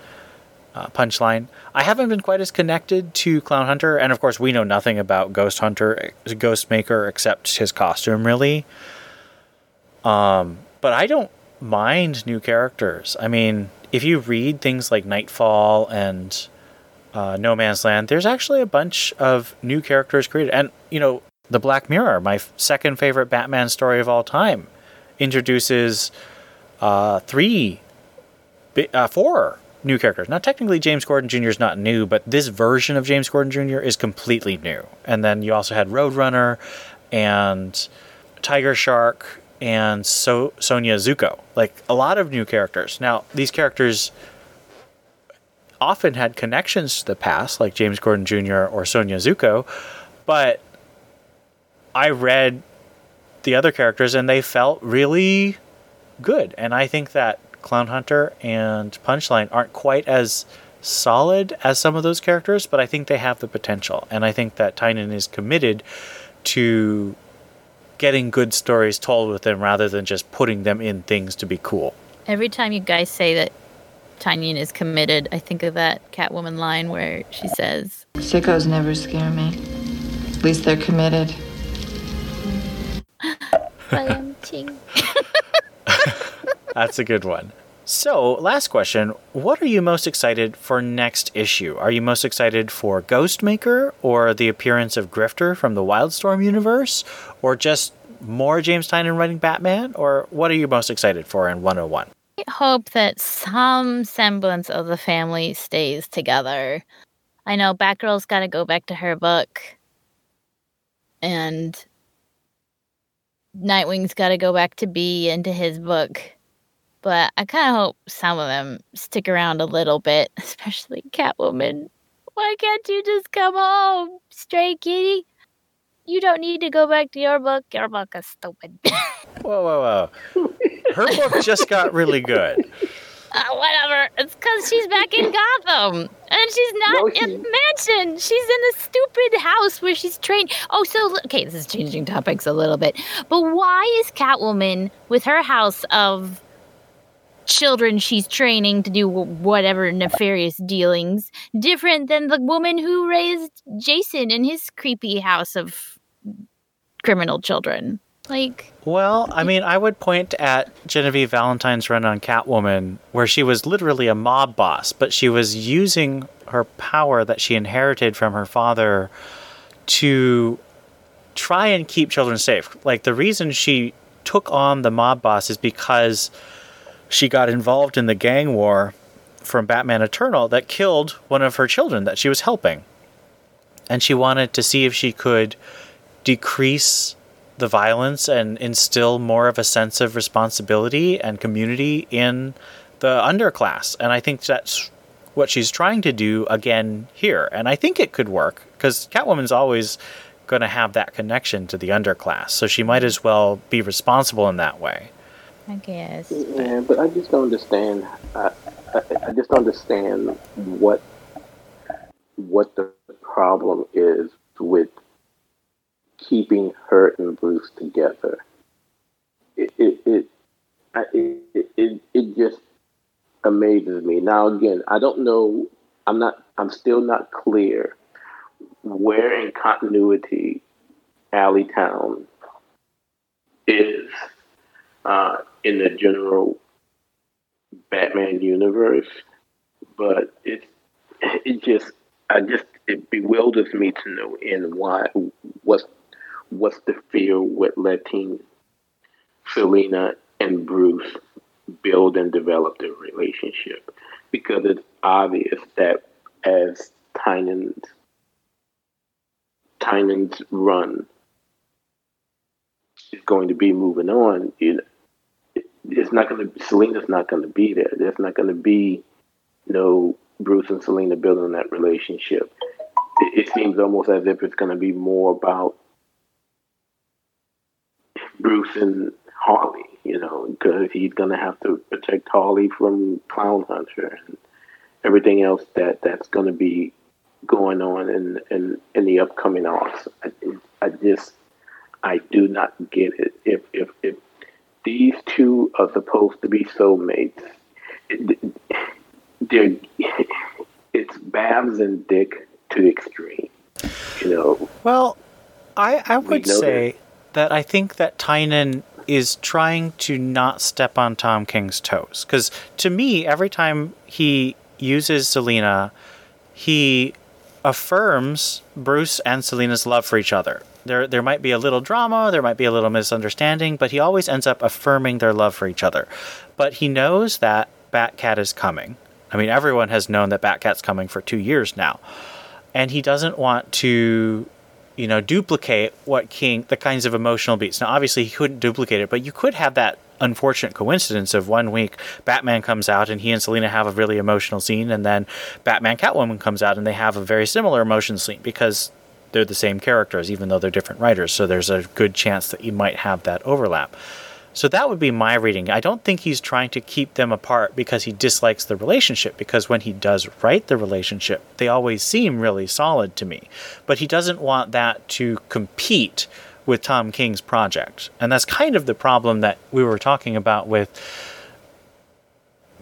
Speaker 11: uh, Punchline. I haven't been quite as connected to Clown Hunter, and of course, we know nothing about Ghost Hunter, Ghost Maker, except his costume, really. Um, but I don't mind new characters. I mean, if you read things like Nightfall and uh, No Man's Land, there's actually a bunch of new characters created. And, you know, The Black Mirror, my f- second favorite Batman story of all time, introduces uh, three, bi- uh, four new characters. Now, technically, James Gordon Jr. is not new, but this version of James Gordon Jr. is completely new. And then you also had Roadrunner and Tiger Shark and so- Sonia Zucco. Like a lot of new characters. Now, these characters often had connections to the past, like James Gordon Jr. or Sonia Zucco, but I read the other characters and they felt really good. And I think that Clown Hunter and Punchline aren't quite as solid as some of those characters, but I think they have the potential. And I think that Tynion is committed to getting good stories told with them rather than just putting them in things to be cool.
Speaker 12: Every time you guys say that Tynion is committed, I think of that Catwoman line where she says,
Speaker 5: Sickos never scare me. At least they're committed. <laughs>
Speaker 12: "Ba-dum-ching." <laughs>
Speaker 11: That's a good one. So, last question. What are you most excited for next issue? Are you most excited for Ghostmaker or the appearance of Grifter from the Wildstorm universe or just more James Tynion writing Batman? Or what are you most excited for in 101?
Speaker 12: I hope that some semblance of the family stays together. I know Batgirl's got to go back to her book, and Nightwing's got to go back to B into his book. But I kind of hope some of them stick around a little bit, <laughs> especially Catwoman. Why can't you just come home, stray kitty? You don't need to go back to your book. Your book is stupid. <laughs>
Speaker 11: Whoa, whoa, whoa. Her book just got really good. <laughs>
Speaker 12: Uh, whatever. It's because she's back in Gotham. And she's not
Speaker 3: No,
Speaker 12: in
Speaker 3: she-
Speaker 12: the mansion. She's in a stupid house where she's trained. Oh, so, okay, this is changing topics a little bit. But why is Catwoman, with her house of children she's training to do whatever nefarious dealings, different than the woman who raised Jason in his creepy house of criminal children? Like,
Speaker 11: Well, I mean, I would point at Genevieve Valentine's run on Catwoman, where she was literally a mob boss, but she was using her power that she inherited from her father to try and keep children safe. Like, the reason she took on the mob boss is because she got involved in the gang war from Batman Eternal that killed one of her children that she was helping. And she wanted to see if she could decrease the violence and instill more of a sense of responsibility and community in the underclass. And I think that's what she's trying to do again here. And I think it could work because Catwoman's always going to have that connection to the underclass. So she might as well be responsible in that way.
Speaker 12: I guess.
Speaker 3: Yeah, but I just don't understand. I, I, I just don't understand what what the problem is with keeping her and Bruce together. It it it I, it, it, it just amazes me. Now again, I don't know. I'm not. I'm still not clear where in continuity Alleytown is uh, in the general Batman universe, but it it just I just it bewilders me to no end why what's what's the fear with letting Selina and Bruce build and develop their relationship? Because it's obvious that as Tynion's Tynion's run is going to be moving on, you know, it, it's not going to. Selina's not going to be there. There's not going to be no Bruce and Selina building that relationship. It, it seems almost as if it's going to be more about Bruce and Harley, you know, because he's going to have to protect Harley from Clown Hunter and everything else that that's going to be going on in in, in the upcoming arcs. I, I just I do not get it. If if if these two are supposed to be soulmates, they're it's Babs and Dick to the extreme. You know.
Speaker 11: Well, I I would say that. that I think that Tynion is trying to not step on Tom King's toes. Because to me, every time he uses Selina, he affirms Bruce and Selina's love for each other. There, there might be a little drama, there might be a little misunderstanding, but he always ends up affirming their love for each other. But he knows that Batcat is coming. I mean, everyone has known that Batcat's coming for two years now. And he doesn't want to you know, duplicate what King, the kinds of emotional beats. Now, obviously, he couldn't duplicate it, but you could have that unfortunate coincidence of one week Batman comes out and he and Selina have a really emotional scene, and then Batman Catwoman comes out and they have a very similar emotion scene because they're the same characters, even though they're different writers. So there's a good chance that you might have that overlap. So that would be my reading. I don't think he's trying to keep them apart because he dislikes the relationship, because when he does write the relationship, they always seem really solid to me. But he doesn't want that to compete with Tom King's project. And that's kind of the problem that we were talking about with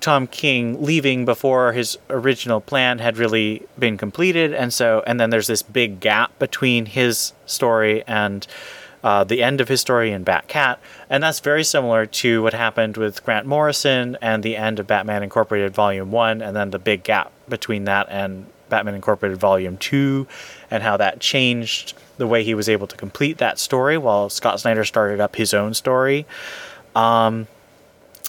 Speaker 11: Tom King leaving before his original plan had really been completed. And so, and then there's this big gap between his story and uh, the end of his story in Batcat, and that's very similar to what happened with Grant Morrison and the end of Batman Incorporated Volume 1, and then the big gap between that and Batman Incorporated Volume 2, and how that changed the way he was able to complete that story while Scott Snyder started up his own story. Um,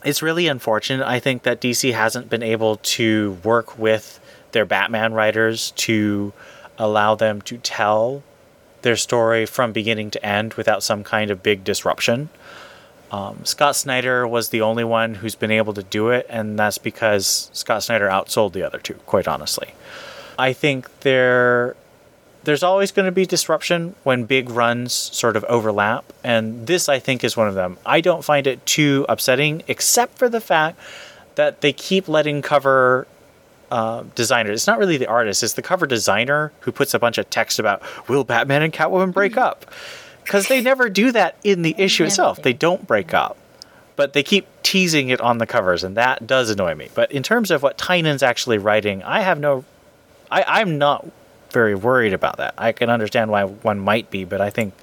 Speaker 11: it's really unfortunate, I think, that DC hasn't been able to work with their Batman writers to allow them to tell their story from beginning to end without some kind of big disruption. Um, Scott Snyder was the only one who's been able to do it, and that's because Scott Snyder outsold the other two, quite honestly. I think there there's always going to be disruption when big runs sort of overlap, and this I think is one of them. I don't find it too upsetting, except for the fact that they keep letting cover uh, designer. It's not really the artist; it's the cover designer who puts a bunch of text about will Batman and Catwoman break up? Because they never do that in the issue itself. They don't break up, but they keep teasing it on the covers, and that does annoy me. But in terms of what Tynion's actually writing, I have no, I, I'm not very worried about that. I can understand why one might be, but I think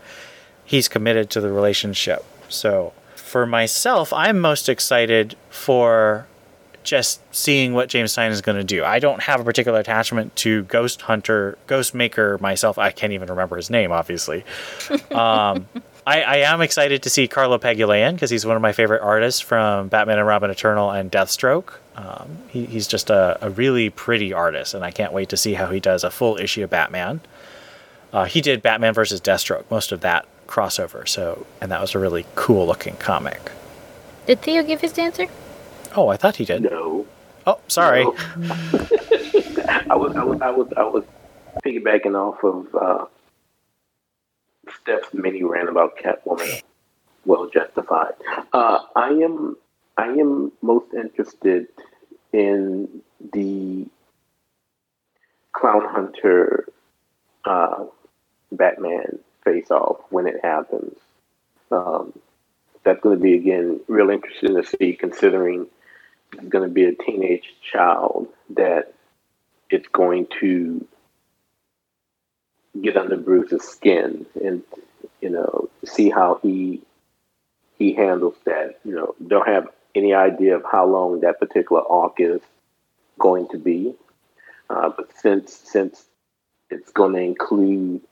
Speaker 11: he's committed to the relationship. So for myself, I'm most excited for just seeing what James Tynion is going to do. I don't have a particular attachment to Ghost Hunter, Ghost Maker myself. I can't even remember his name, obviously. <laughs> Um, I, I, am excited to see Carlo Pagulayan because he's one of my favorite artists from Batman and Robin Eternal and Deathstroke. Um, he, he's just a, a, really pretty artist, and I can't wait to see how he does a full issue of Batman. Uh, he did Batman versus Deathstroke, most of that crossover. So, and that was a really cool looking comic.
Speaker 12: Did Theo give his answer?
Speaker 11: Oh, I thought he did.
Speaker 3: No.
Speaker 11: Oh, sorry. No. <laughs>
Speaker 3: I was I was I was I was piggybacking off of uh, Steph's mini rant about Catwoman. Well justified. Uh, I am I am most interested in the Clown Hunter uh, Batman face off when it happens. Um, that's going to be again real interesting to see, considering it's going to be a teenage child that it's going to get under Bruce's skin and you know see how he he handles that. You know, don't have any idea of how long that particular arc is going to be, uh, but since since it's going to include,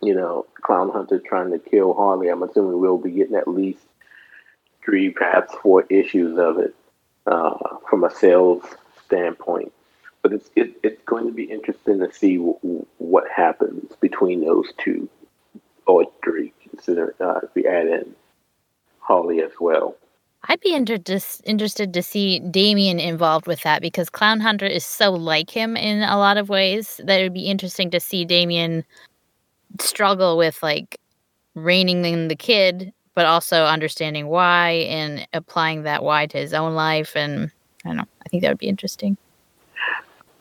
Speaker 3: you know, Clown Hunter trying to kill Harley. I'm assuming we'll be getting at least three, perhaps four issues of it uh, from a sales standpoint. But it's it, it's going to be interesting to see w- what happens between those two or three, consider uh, if we add in Harley as well.
Speaker 12: I'd be inter- dis- interested to see Damian involved with that because Clown Hunter is so like him in a lot of ways that it would be interesting to see Damian struggle with like reining in the kid, but also understanding why and applying that why to his own life. And I don't know. I think that would be interesting.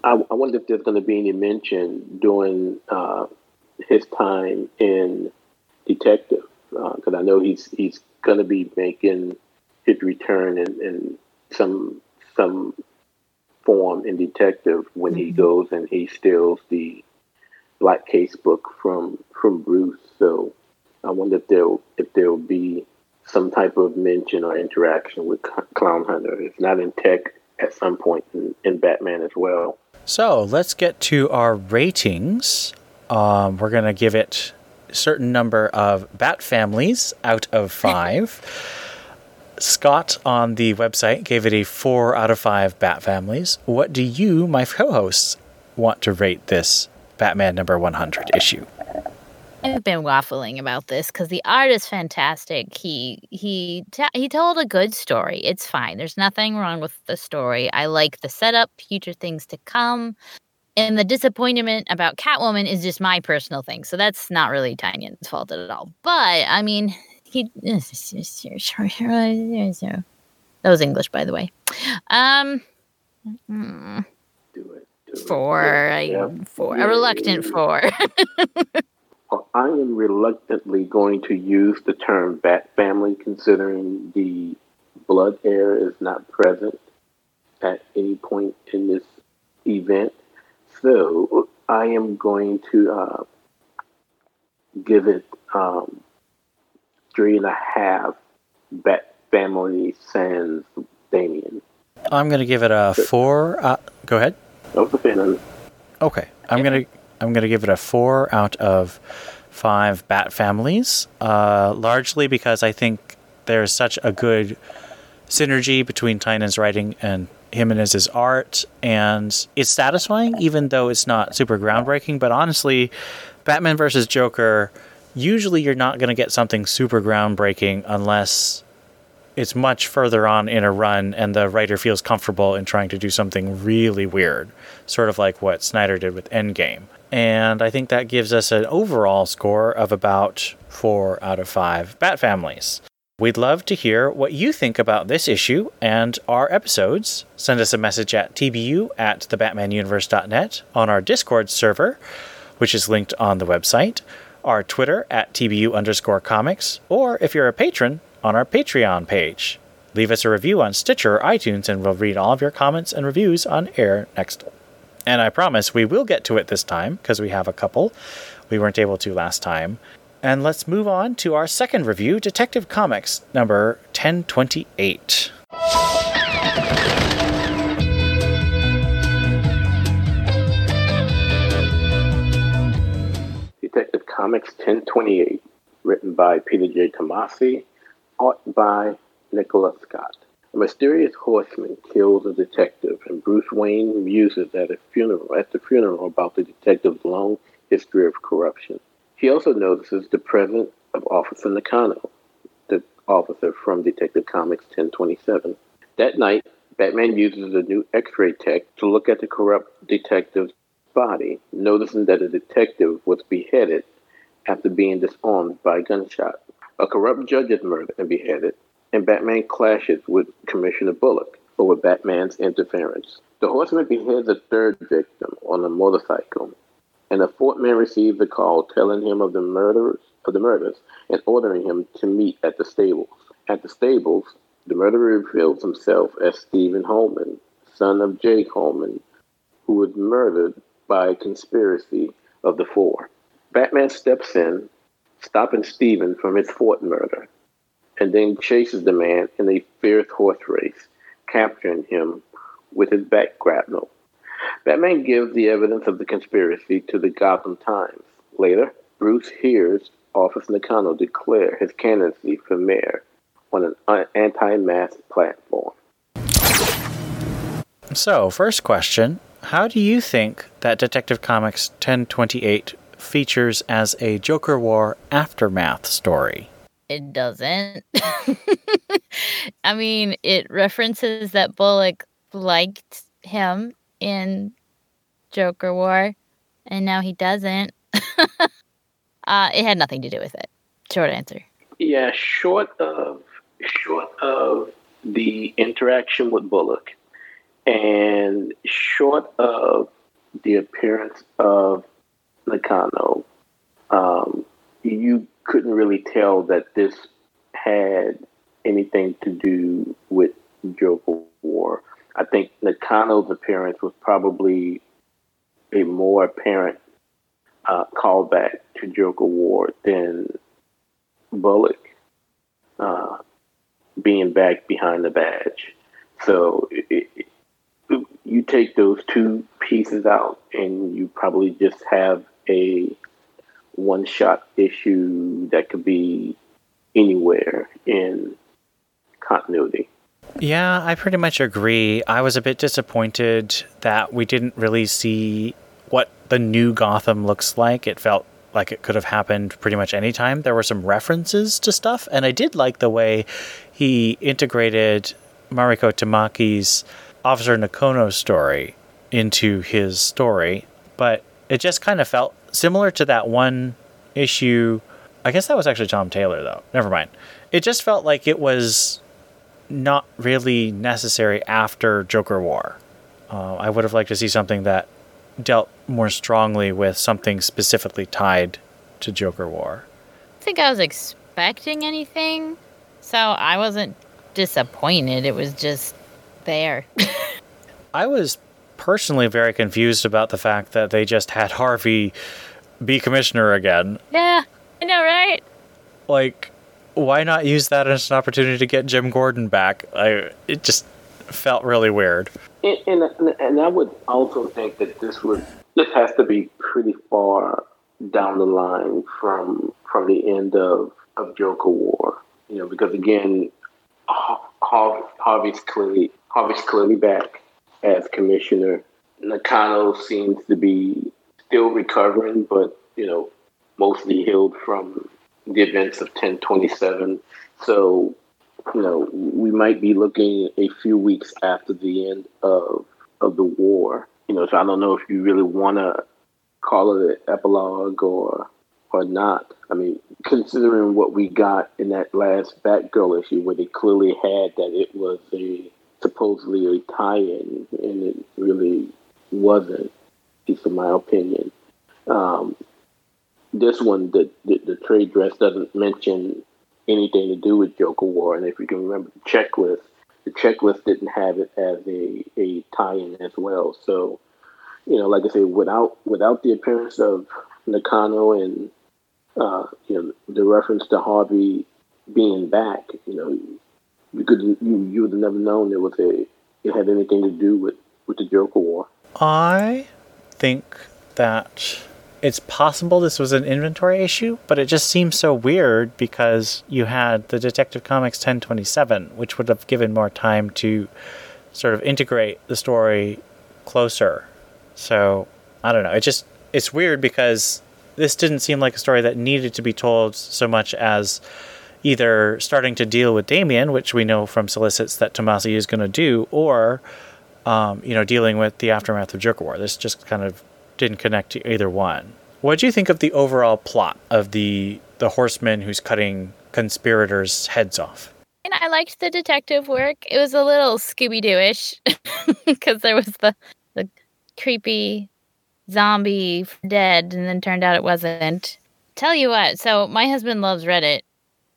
Speaker 3: I, I wonder if there's going to be any mention during uh, his time in Detective, because uh, I know he's he's going to be making his return in, in some some form in Detective when mm-hmm. he goes and he steals the Black Case book from from Bruce. So I wonder if there if there will be some type of mention or interaction with Clown Hunter. It's not in tech at some point in, in Batman as well.
Speaker 11: So let's get to our ratings. Um, we're going to give it a certain number of bat families out of <laughs> five. Scott on the website gave it a four out of five bat families. What do you, my co hosts, want to rate this Batman number 100 issue?
Speaker 12: I've been waffling about this because the art is fantastic. He he he told a good story. It's fine. There's nothing wrong with the story. I like the setup, future things to come, and the disappointment about Catwoman is just my personal thing. So that's not really Tynion's fault at all. But I mean, he <laughs> that was English, by the way. Um, hmm.
Speaker 3: do it. Do
Speaker 12: four. Yeah. four, a reluctant four. <laughs>
Speaker 3: I am reluctantly going to use the term bat family considering the blood heir is not present at any point in this event. So I am going to uh, give it um, three and a half bat family sans Damian.
Speaker 11: I'm going to give it a four. Uh, go ahead.
Speaker 3: Okay.
Speaker 11: Okay. I'm going to I'm going to give it a four out of five bat families, uh, largely because I think there's such a good synergy between Tynion's writing and Jimenez's art, and it's satisfying, even though it's not super groundbreaking. But honestly, Batman versus Joker, usually you're not going to get something super groundbreaking unless it's much further on in a run and the writer feels comfortable in trying to do something really weird, sort of like what Snyder did with Endgame. And I think that gives us an overall score of about 4 out of 5 Bat Families. We'd love to hear what you think about this issue and our episodes. Send us a message at tbu at thebatmanuniverse.net on our Discord server, which is linked on the website, our Twitter at tbu underscore comics, or if you're a patron, on our Patreon page. Leave us a review on Stitcher or iTunes, and we'll read all of your comments and reviews on air next and I promise we will get to it this time because we have a couple. We weren't able to last time. And let's move on to our second review Detective Comics number 1028.
Speaker 3: Detective Comics 1028, written by Peter J. Tomasi, art by Nicola Scott. A mysterious horseman kills a detective, and Bruce Wayne muses at a funeral at the funeral about the detective's long history of corruption. He also notices the presence of Officer Nakano, the officer from Detective Comics 1027. That night, Batman uses a new X-ray tech to look at the corrupt detective's body, noticing that the detective was beheaded after being disarmed by gunshot. A corrupt judge is murdered and beheaded, and Batman clashes with Commissioner Bullock over Batman's interference. The horseman beheads a third victim on a motorcycle, and a fourth man receives a call telling him of the murderers of the murders and ordering him to meet at the stables. At the stables, the murderer reveals himself as Stephen Holman, son of Jake Holman, who was murdered by a conspiracy of the four. Batman steps in, stopping Stephen from his fourth murder and then chases the man in a fierce horse race, capturing him with his back grapnel. Batman gives the evidence of the conspiracy to the Gotham Times. Later, Bruce hears Officer Nakano declare his candidacy for mayor on an anti-mask platform.
Speaker 11: So, first question How do you think that Detective Comics 1028 features as a Joker War aftermath story?
Speaker 12: It doesn't. <laughs> I mean, it references that Bullock liked him in Joker War, and now he doesn't. <laughs> uh, it had nothing to do with it. Short answer.
Speaker 3: Yeah, short of short of the interaction with Bullock, and short of the appearance of Nakano, um, you couldn't really tell that this had anything to do with Joker War. I think Nakano's appearance was probably a more apparent uh, callback to Joker War than Bullock uh, being back behind the badge. So it, it, you take those two pieces out, and you probably just have a one shot issue that could be anywhere in continuity.
Speaker 11: Yeah, I pretty much agree. I was a bit disappointed that we didn't really see what the new Gotham looks like. It felt like it could have happened pretty much any time. There were some references to stuff, and I did like the way he integrated Mariko Tamaki's Officer Nakano story into his story, but it just kind of felt similar to that one issue. I guess that was actually Tom Taylor, though. Never mind. It just felt like it was not really necessary after Joker War. Uh, I would have liked to see something that dealt more strongly with something specifically tied to Joker War.
Speaker 12: I think I was expecting anything, so I wasn't disappointed. It was just there. <laughs>
Speaker 11: I was personally very confused about the fact that they just had Harvey be commissioner again.
Speaker 12: Yeah, I know, right?
Speaker 11: Like, why not use that as an opportunity to get Jim Gordon back? I it just felt really weird.
Speaker 3: And, and, and I would also think that this would this has to be pretty far down the line from from the end of of Joker War, you know, because again, Harvey's clearly Harvey's clearly back as commissioner. Nakano seems to be still recovering, but you know, mostly healed from the events of 1027. So, you know, we might be looking a few weeks after the end of of the war. You know, so I don't know if you really want to call it an epilogue or or not. I mean, considering what we got in that last Batgirl issue, where they clearly had that it was a supposedly a tie-in, and it really wasn't, at least in my opinion. Um, this one, the, the, the trade dress doesn't mention anything to do with Joker War, and if you can remember the checklist, the checklist didn't have it as a, a tie-in as well. So, you know, like I say, without without the appearance of Nakano and uh, you know the reference to Harvey being back, you know, you could you you would have never known it was a it had anything to do with with the Joker War.
Speaker 11: I think that it's possible this was an inventory issue, but it just seems so weird because you had the Detective Comics 1027, which would have given more time to sort of integrate the story closer. So, I don't know. It just it's weird because this didn't seem like a story that needed to be told so much as either starting to deal with Damian, which we know from solicits that Tomasi is going to do, or um, you know, dealing with the aftermath of Joker War. This just kind of didn't connect to either one. What do you think of the overall plot of the the horseman who's cutting conspirators' heads off?
Speaker 12: And I liked the detective work. It was a little Scooby Doo-ish because <laughs> there was the the creepy zombie dead, and then turned out it wasn't. Tell you what, so my husband loves Reddit.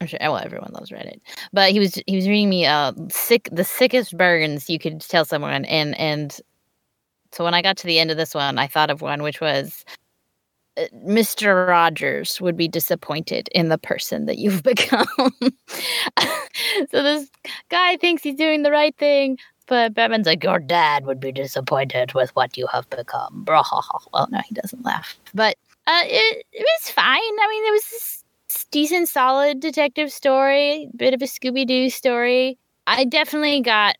Speaker 12: I'm sure, well, everyone loves Reddit, but he was he was reading me uh sick the sickest burns you could tell someone, and and so when I got to the end of this one, I thought of one which was uh, Mr. Rogers would be disappointed in the person that you've <laughs> become. so this guy thinks he's doing the right thing, but Batman's like, your dad would be disappointed with what you have become. Well, no, he doesn't laugh. But uh, it, it was fine. I mean, it was decent, solid detective story, bit of a Scooby Doo story. I definitely got.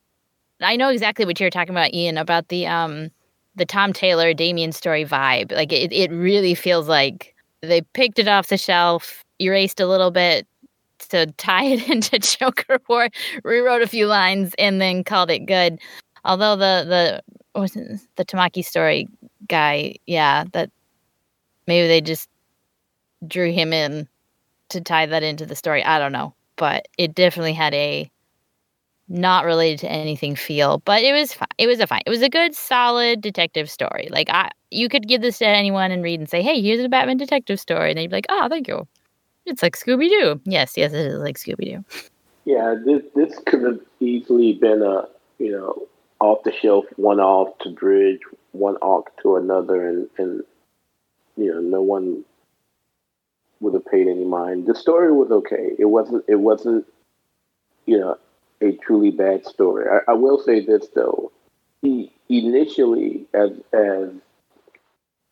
Speaker 12: I know exactly what you're talking about, Ian, about the um the Tom Taylor Damian story vibe. Like it, it really feels like they picked it off the shelf, erased a little bit to tie it <laughs> into Joker War, rewrote a few lines, and then called it good. Although the the was the Tamaki story guy, yeah, that maybe they just drew him in to tie that into the story. I don't know, but it definitely had a not related to anything feel, but it was fine. It was a fine. It was a good, solid detective story. Like I, you could give this to anyone and read and say, "Hey, here's a Batman detective story," and they'd be like, "Oh, thank you." It's like Scooby Doo. Yes, yes, it is like Scooby Doo.
Speaker 3: Yeah, this this could have easily been a you know off the shelf one off to bridge one arc to another, and and you know no one would have paid any mind. The story was okay. It wasn't. It wasn't. You know, a truly bad story. I, I will say this though. He initially, as as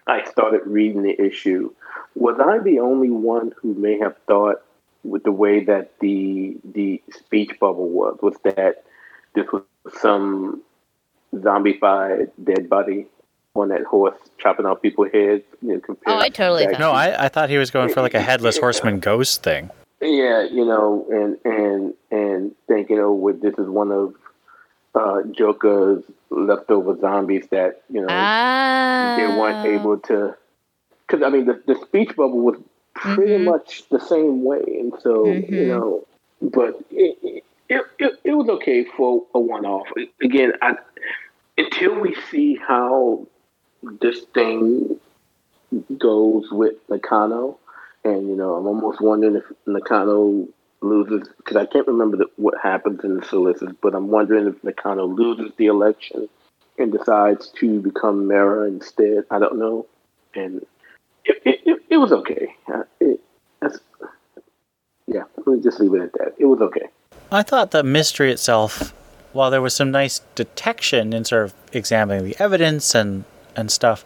Speaker 3: I started reading the issue, was I the only one who may have thought with the way that the the speech bubble was was that this was some zombified dead body on that horse chopping off people's heads. You know,
Speaker 12: oh, I totally
Speaker 11: thought. No, I, I thought he was going for like a headless <laughs> horseman ghost thing.
Speaker 3: Yeah, you know, and and and thinking, oh, well, this is one of uh, Joker's leftover zombies that you know
Speaker 12: ah.
Speaker 3: they weren't able to. Because I mean, the the speech bubble was pretty mm-hmm. much the same way, and so mm-hmm. you know, but it, it it, it was okay for a one off. Again, I, until we see how this thing goes with Nakano and you know, I'm almost wondering if Nakano loses because I can't remember the, what happens in the solicits, but I'm wondering if Nakano loses the election and decides to become mayor instead. I don't know, and it it, it, it was okay. Uh, it, yeah, let me just leave it at that. It was okay.
Speaker 11: I thought the mystery itself, while there was some nice detection in sort of examining the evidence and and stuff,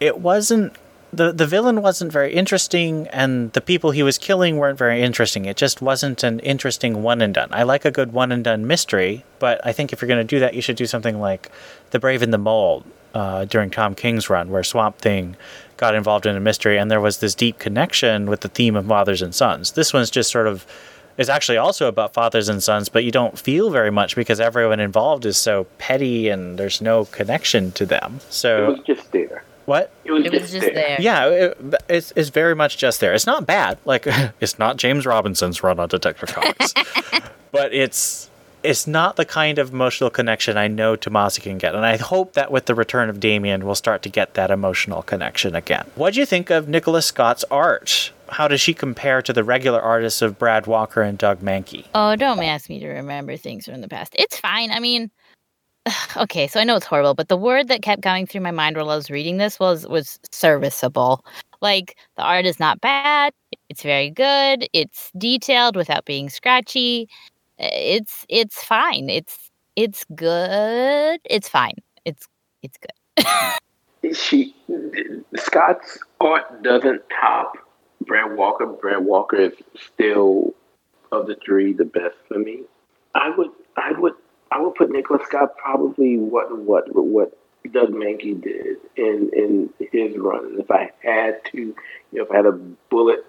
Speaker 11: it wasn't the the villain wasn't very interesting and the people he was killing weren't very interesting. It just wasn't an interesting one and done. I like a good one and done mystery, but I think if you're going to do that, you should do something like The Brave and the Bold uh, during Tom King's run, where Swamp Thing got involved in a mystery and there was this deep connection with the theme of Mothers and sons. This one's just sort of is actually also about fathers and sons, but you don't feel very much because everyone involved is so petty and there's no connection to them. So
Speaker 3: it was just there.
Speaker 11: What?
Speaker 12: It was, it was just, there. there.
Speaker 11: Yeah, it, it's, it's very much just there. It's not bad. Like <laughs> it's not James Robinson's run on Detective Comics, <laughs> but it's it's not the kind of emotional connection I know Tomasi can get, and I hope that with the return of Damian, we'll start to get that emotional connection again. What do you think of Nicola Scott's art? How does she compare to the regular artists of Brad Walker and Doug Mahnke?
Speaker 12: Oh, don't ask me to remember things from the past. It's fine. I mean, <sighs> okay, so I know it's horrible, but the word that kept going through my mind while I was reading this was was serviceable. Like the art is not bad, it's very good, it's detailed without being scratchy. Eh, it's it's fine. It's it's good. It's fine. It's it's
Speaker 3: good. she Scott's art doesn't top Brad Walker. Brad Walker is still of the three the best for me. I would I would I would put Nicola Scott probably what what what Doug Mahnke did in in his run. If I had to, you know, if I had a bullet,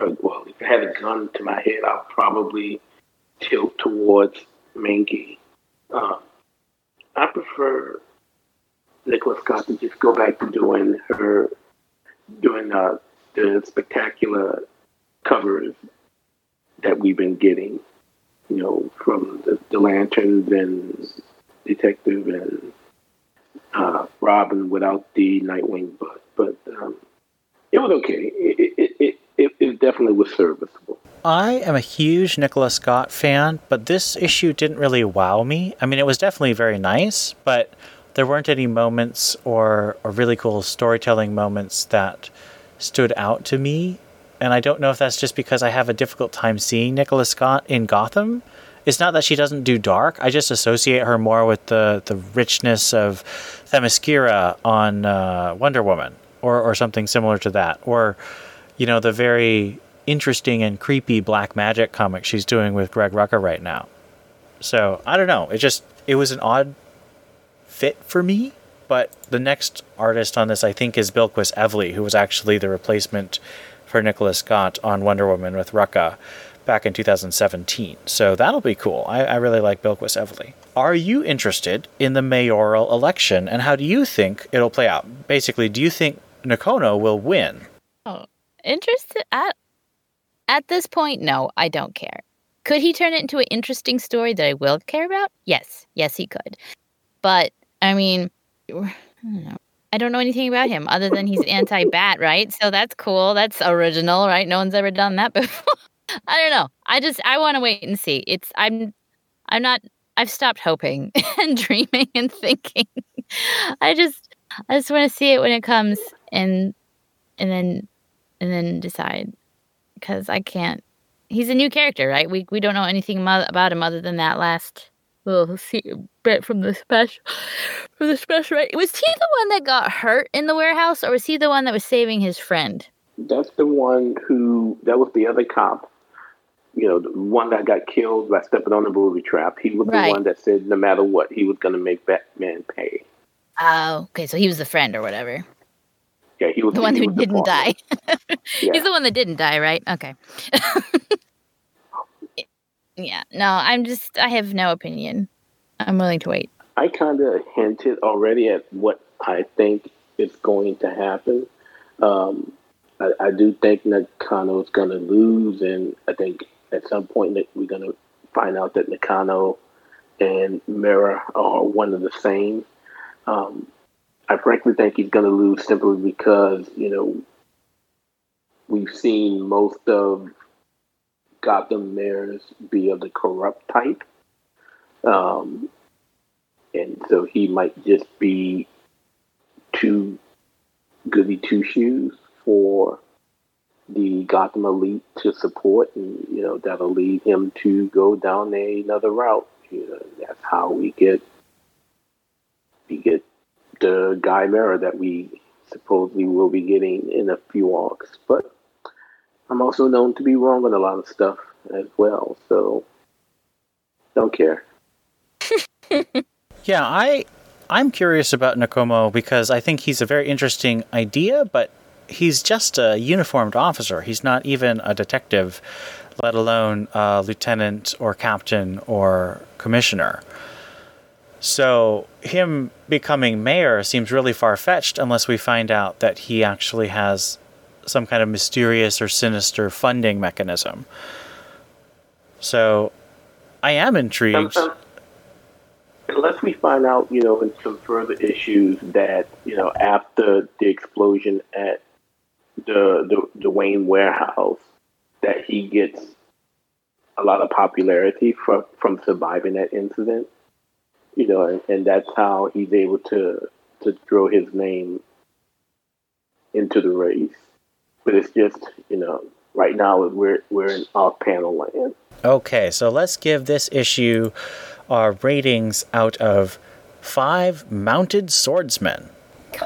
Speaker 3: or, well, if I had a gun to my head, I'll probably tilt towards Mahnke. Uh, I prefer Nicola Scott to just go back to doing her doing uh, the spectacular covers that we've been getting you know, from the, the Lanterns and Detective and uh, Robin without the Nightwing but But um, it was okay. It, it, it, it, it definitely was serviceable.
Speaker 11: I am a huge Nicola Scott fan, but this issue didn't really wow me. I mean, it was definitely very nice, but there weren't any moments or, or really cool storytelling moments that stood out to me and I don't know if that's just because I have a difficult time seeing Nicola Scott in Gotham, It's not that she doesn't do dark. I just associate her more with the the richness of Themyscira on uh, Wonder Woman, or or something similar to that, or you know the very interesting and creepy black magic comic she's doing with Greg Rucka right now. So I don't know. It just it was an odd fit for me. But the next artist on this, I think, is Bilquis Evely, who was actually the replacement for Nicola Scott on Wonder Woman with Rucka back in 2017. So that'll be cool. I, I really like Bilquis Evely. Are you interested in the mayoral election, and how do you think it'll play out? Basically, do you think Nakano will win?
Speaker 12: Oh, interested at at this point? No, I don't care. Could he turn it into an interesting story that I will care about? Yes, yes, he could. But I mean, <sighs> I don't know. I don't know anything about him other than he's anti-bat, right? So that's cool. That's original, right? No one's ever done that <laughs> before. I don't know. I just I want to wait and see. It's I'm I'm not I've stopped hoping <laughs> and dreaming and thinking. I just I just want to see it when it comes and and then and then decide because I can't. He's a new character, right? We we don't know anything about him other than that last little see bit from the special <laughs> from the special right was he the one that got hurt in the warehouse or was he the one that was saving his friend
Speaker 3: that's the one who that was the other cop you know the one that got killed by stepping on the booby trap he was right. the one that said no matter what he was going to make batman pay
Speaker 12: oh okay so he was the friend or whatever
Speaker 3: yeah he was
Speaker 12: the one who didn't die <laughs> yeah. he's the one that didn't die right okay <laughs> yeah, no, I'm just, I have no opinion. I'm willing to wait.
Speaker 3: I kind of hinted already at what I think is going to happen. Um, I, I, do think Nakano is going to lose, and I think at some point that we're going to find out that Nakano and Mera are one of the same. Um, I frankly think he's going to lose simply because you know we've seen most of Gotham mayors be of the corrupt type. Um, and so he might just be too goody two shoes for the Gotham elite to support, and you know that'll lead him to go down another route. You know, that's how we get we get the Guy Mera that we supposedly will be getting in a few arcs. But I'm also known to be wrong on a lot of stuff as well, so don't care. <laughs>
Speaker 11: yeah, I I'm curious about Nakano because I think he's a very interesting idea, but he's just a uniformed officer. He's not even a detective, let alone a lieutenant or captain or commissioner. So, him becoming mayor seems really far fetched unless we find out that he actually has some kind of mysterious or sinister funding mechanism. So I am intrigued. Um, um,
Speaker 3: unless we find out, you know, in some further issues that, you know, after the explosion at the, the, the Wayne warehouse, that he gets a lot of popularity from, from surviving that incident. You know, and, and that's how he's able to to throw his name into the race but it's just you know right now we're we're in off panel land.
Speaker 11: Okay, so let's give this issue our ratings out of five mounted swordsmen. <laughs>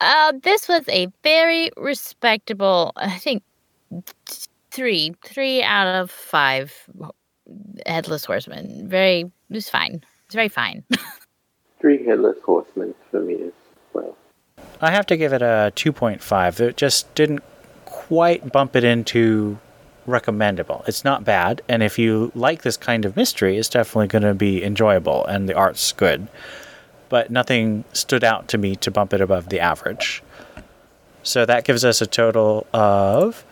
Speaker 12: Uh, this was a very respectable, I think, three, three out of five headless horsemen. Very, it was fine. It's very fine. <laughs>
Speaker 3: three headless horsemen for me as well.
Speaker 11: I have to give it a 2.5. It just didn't quite bump it into recommendable. It's not bad, and if you like this kind of mystery, it's definitely going to be enjoyable, and the art's good. But nothing stood out to me to bump it above the average. So that gives us a total of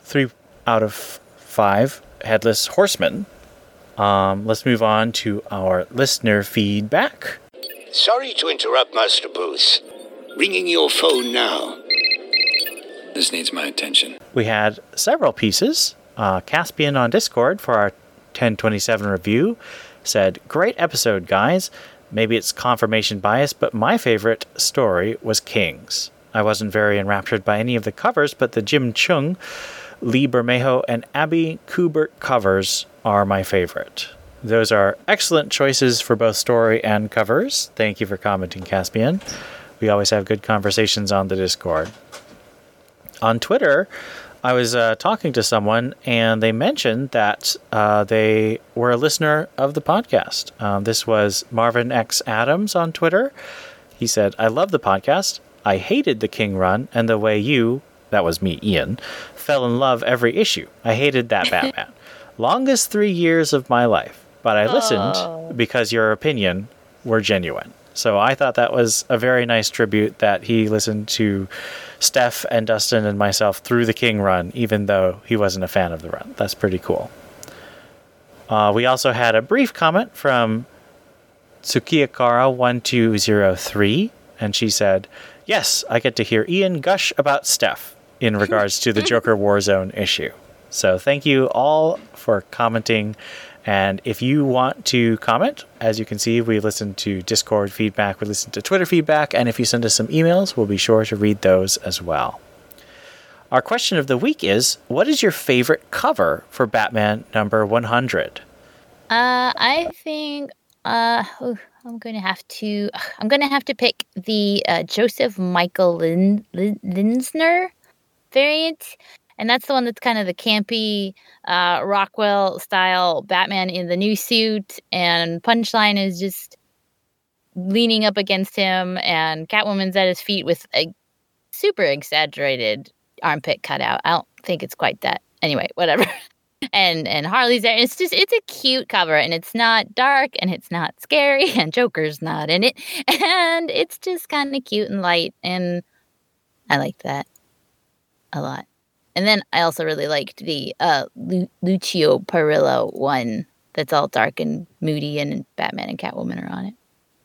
Speaker 11: three out of five headless horsemen. Um, let's move on to our listener feedback.
Speaker 6: Sorry to interrupt, Master Booth. Ringing your phone now.
Speaker 7: This needs my attention.
Speaker 11: We had several pieces. Uh, Caspian on Discord for our 1027 review said, Great episode, guys. Maybe it's confirmation bias, but my favorite story was Kings. I wasn't very enraptured by any of the covers, but the Jim Cheung, Lee Bermejo, and Andy Kubert covers are my favorite. Those are excellent choices for both story and covers. Thank you for commenting, Caspian. We always have good conversations on the Discord. On Twitter, I was uh, talking to someone and they mentioned that uh, they were a listener of the podcast. Um, this was Marvin X Adams on Twitter. He said, I love the podcast. I hated the King run and the way you, that was me, Ian, fell in love every issue. I hated that Batman. <laughs> Longest three years of my life, but I listened oh. because your opinion were genuine. So I thought that was a very nice tribute that he listened to Steph and Dustin and myself through the King run, even though he wasn't a fan of the run. That's pretty cool. Uh, we also had a brief comment from Tsukiyakara1203, and she said, Yes, I get to hear Ian gush about Steph in regards to the <laughs> Joker Warzone issue. So thank you all for commenting. And if you want to comment, as you can see, we listen to Discord feedback, we listen to Twitter feedback, and if you send us some emails, we'll be sure to read those as well. Our question of the week is What is your favorite cover for Batman number 100?
Speaker 12: Uh, I think uh, oh, I'm going to have to. I'm going to have to pick the uh, Joseph Michael Lin, Lin, Linsner variant and that's the one that's kind of the campy uh, Rockwell style Batman in the new suit, and Punchline is just leaning up against him, and Catwoman's at his feet with a super exaggerated armpit cutout. I don't think it's quite that. Anyway, <laughs> whatever. and and Harley's there. It's just it's a cute cover, and it's not dark, and it's not scary, <laughs> and Joker's not in it, and it's just kind of cute and light, and I like that a lot. And then I also really liked the uh, Lu- Lucio Parrillo one that's all dark and moody, and Batman and Catwoman are on it.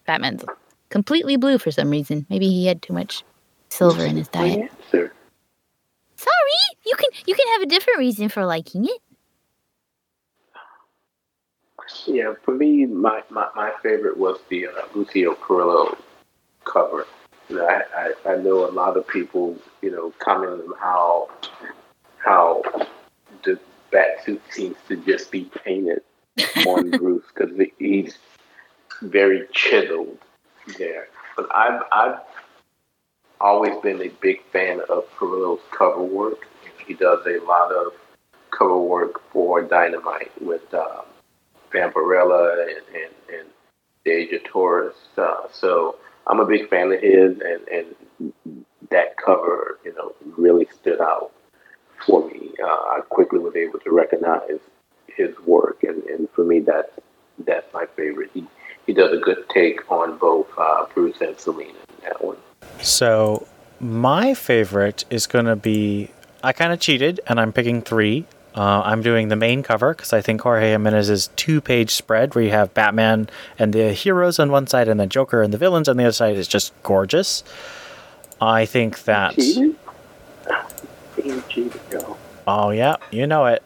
Speaker 12: Batman's completely blue for some reason. Maybe he had too much silver in his diet. <laughs> Sorry, you can you can have a different reason for liking it.
Speaker 3: Yeah, for me, my, my, my favorite was the uh, Lucio Parrillo cover. You know, I, I, I know a lot of people, you know, commented on how how the bat suit seems to just be painted on Bruce because he's very chiseled there. But I've I've always been a big fan of Parrillo's cover work. He does a lot of cover work for Dynamite with um, Vampirella and, and, and Dejah Thoris. Uh, so I'm a big fan of his, and, and that cover, you know, really stood out for me. Uh, I quickly was able to recognize his work, and, and for me, that's that's my favorite. He he does a good take on both uh, Bruce and Selina in that one.
Speaker 11: So my favorite is going to be. I kind of cheated, and I'm picking three. Uh, I'm doing the main cover because I think Jorge Jimenez's two page spread, where you have Batman and the heroes on one side and the Joker and the villains on the other side, is just gorgeous. I think that. Oh, yeah, you know it.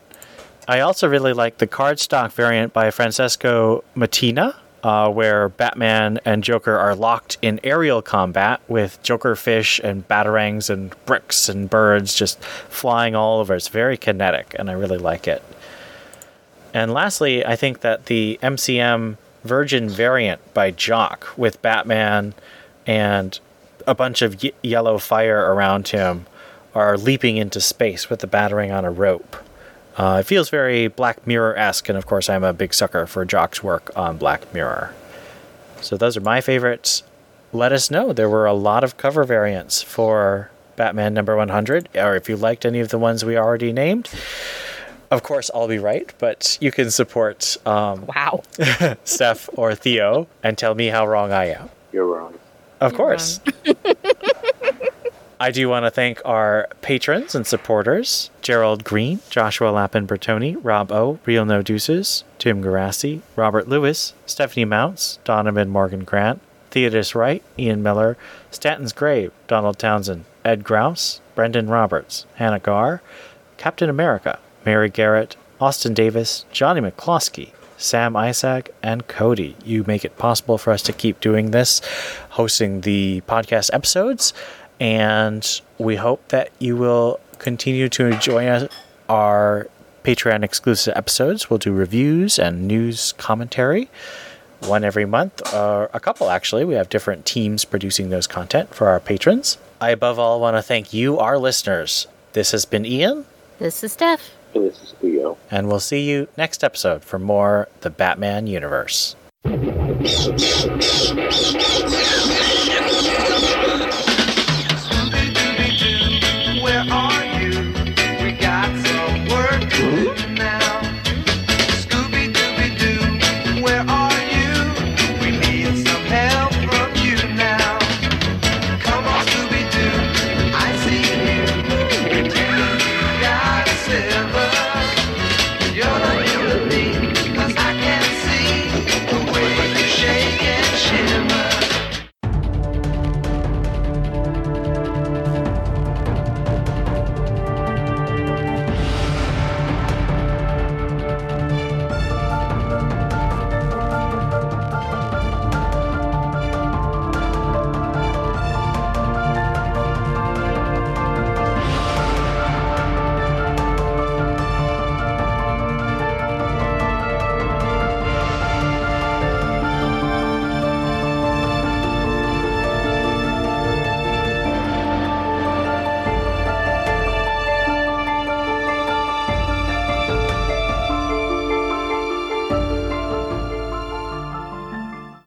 Speaker 11: I also really like the cardstock variant by Francesco Mattina, uh, where Batman and Joker are locked in aerial combat with Joker fish and batarangs and bricks and birds just flying all over. It's very kinetic, and I really like it. And lastly, I think that the MCM Virgin variant by Jock with Batman and a bunch of yellow fire around him are leaping into space with the batarang on a rope. Uh, it feels very Black Mirror esque, and of course, I'm a big sucker for Jock's work on Black Mirror. So, those are my favorites. Let us know. There were a lot of cover variants for Batman number 100, or if you liked any of the ones we already named. Of course, I'll be right, but you can support um,
Speaker 12: wow <laughs>
Speaker 11: Steph or Theo and tell me how wrong I am.
Speaker 3: You're wrong.
Speaker 11: Of You're course. Wrong. <laughs> I do want to thank our patrons and supporters Gerald Green, Joshua Lappin Bertoni, Rob O, Real No Deuces, Tim Garassi, Robert Lewis, Stephanie Mounts, Donovan Morgan Grant, Theodis Wright, Ian Miller, Stanton's Grave, Donald Townsend, Ed Grouse, Brendan Roberts, Hannah Garr, Captain America, Mary Garrett, Austin Davis, Johnny McCloskey, Sam Isaac, and Cody. You make it possible for us to keep doing this, hosting the podcast episodes and we hope that you will continue to enjoy our Patreon exclusive episodes. We'll do reviews and news commentary one every month, or a couple actually. We have different teams producing those content for our patrons. I, above all, want to thank you, our listeners. This has been Ian.
Speaker 12: This is Steph.
Speaker 3: And this is Theo.
Speaker 11: And we'll see you next episode for more The Batman Universe. <laughs>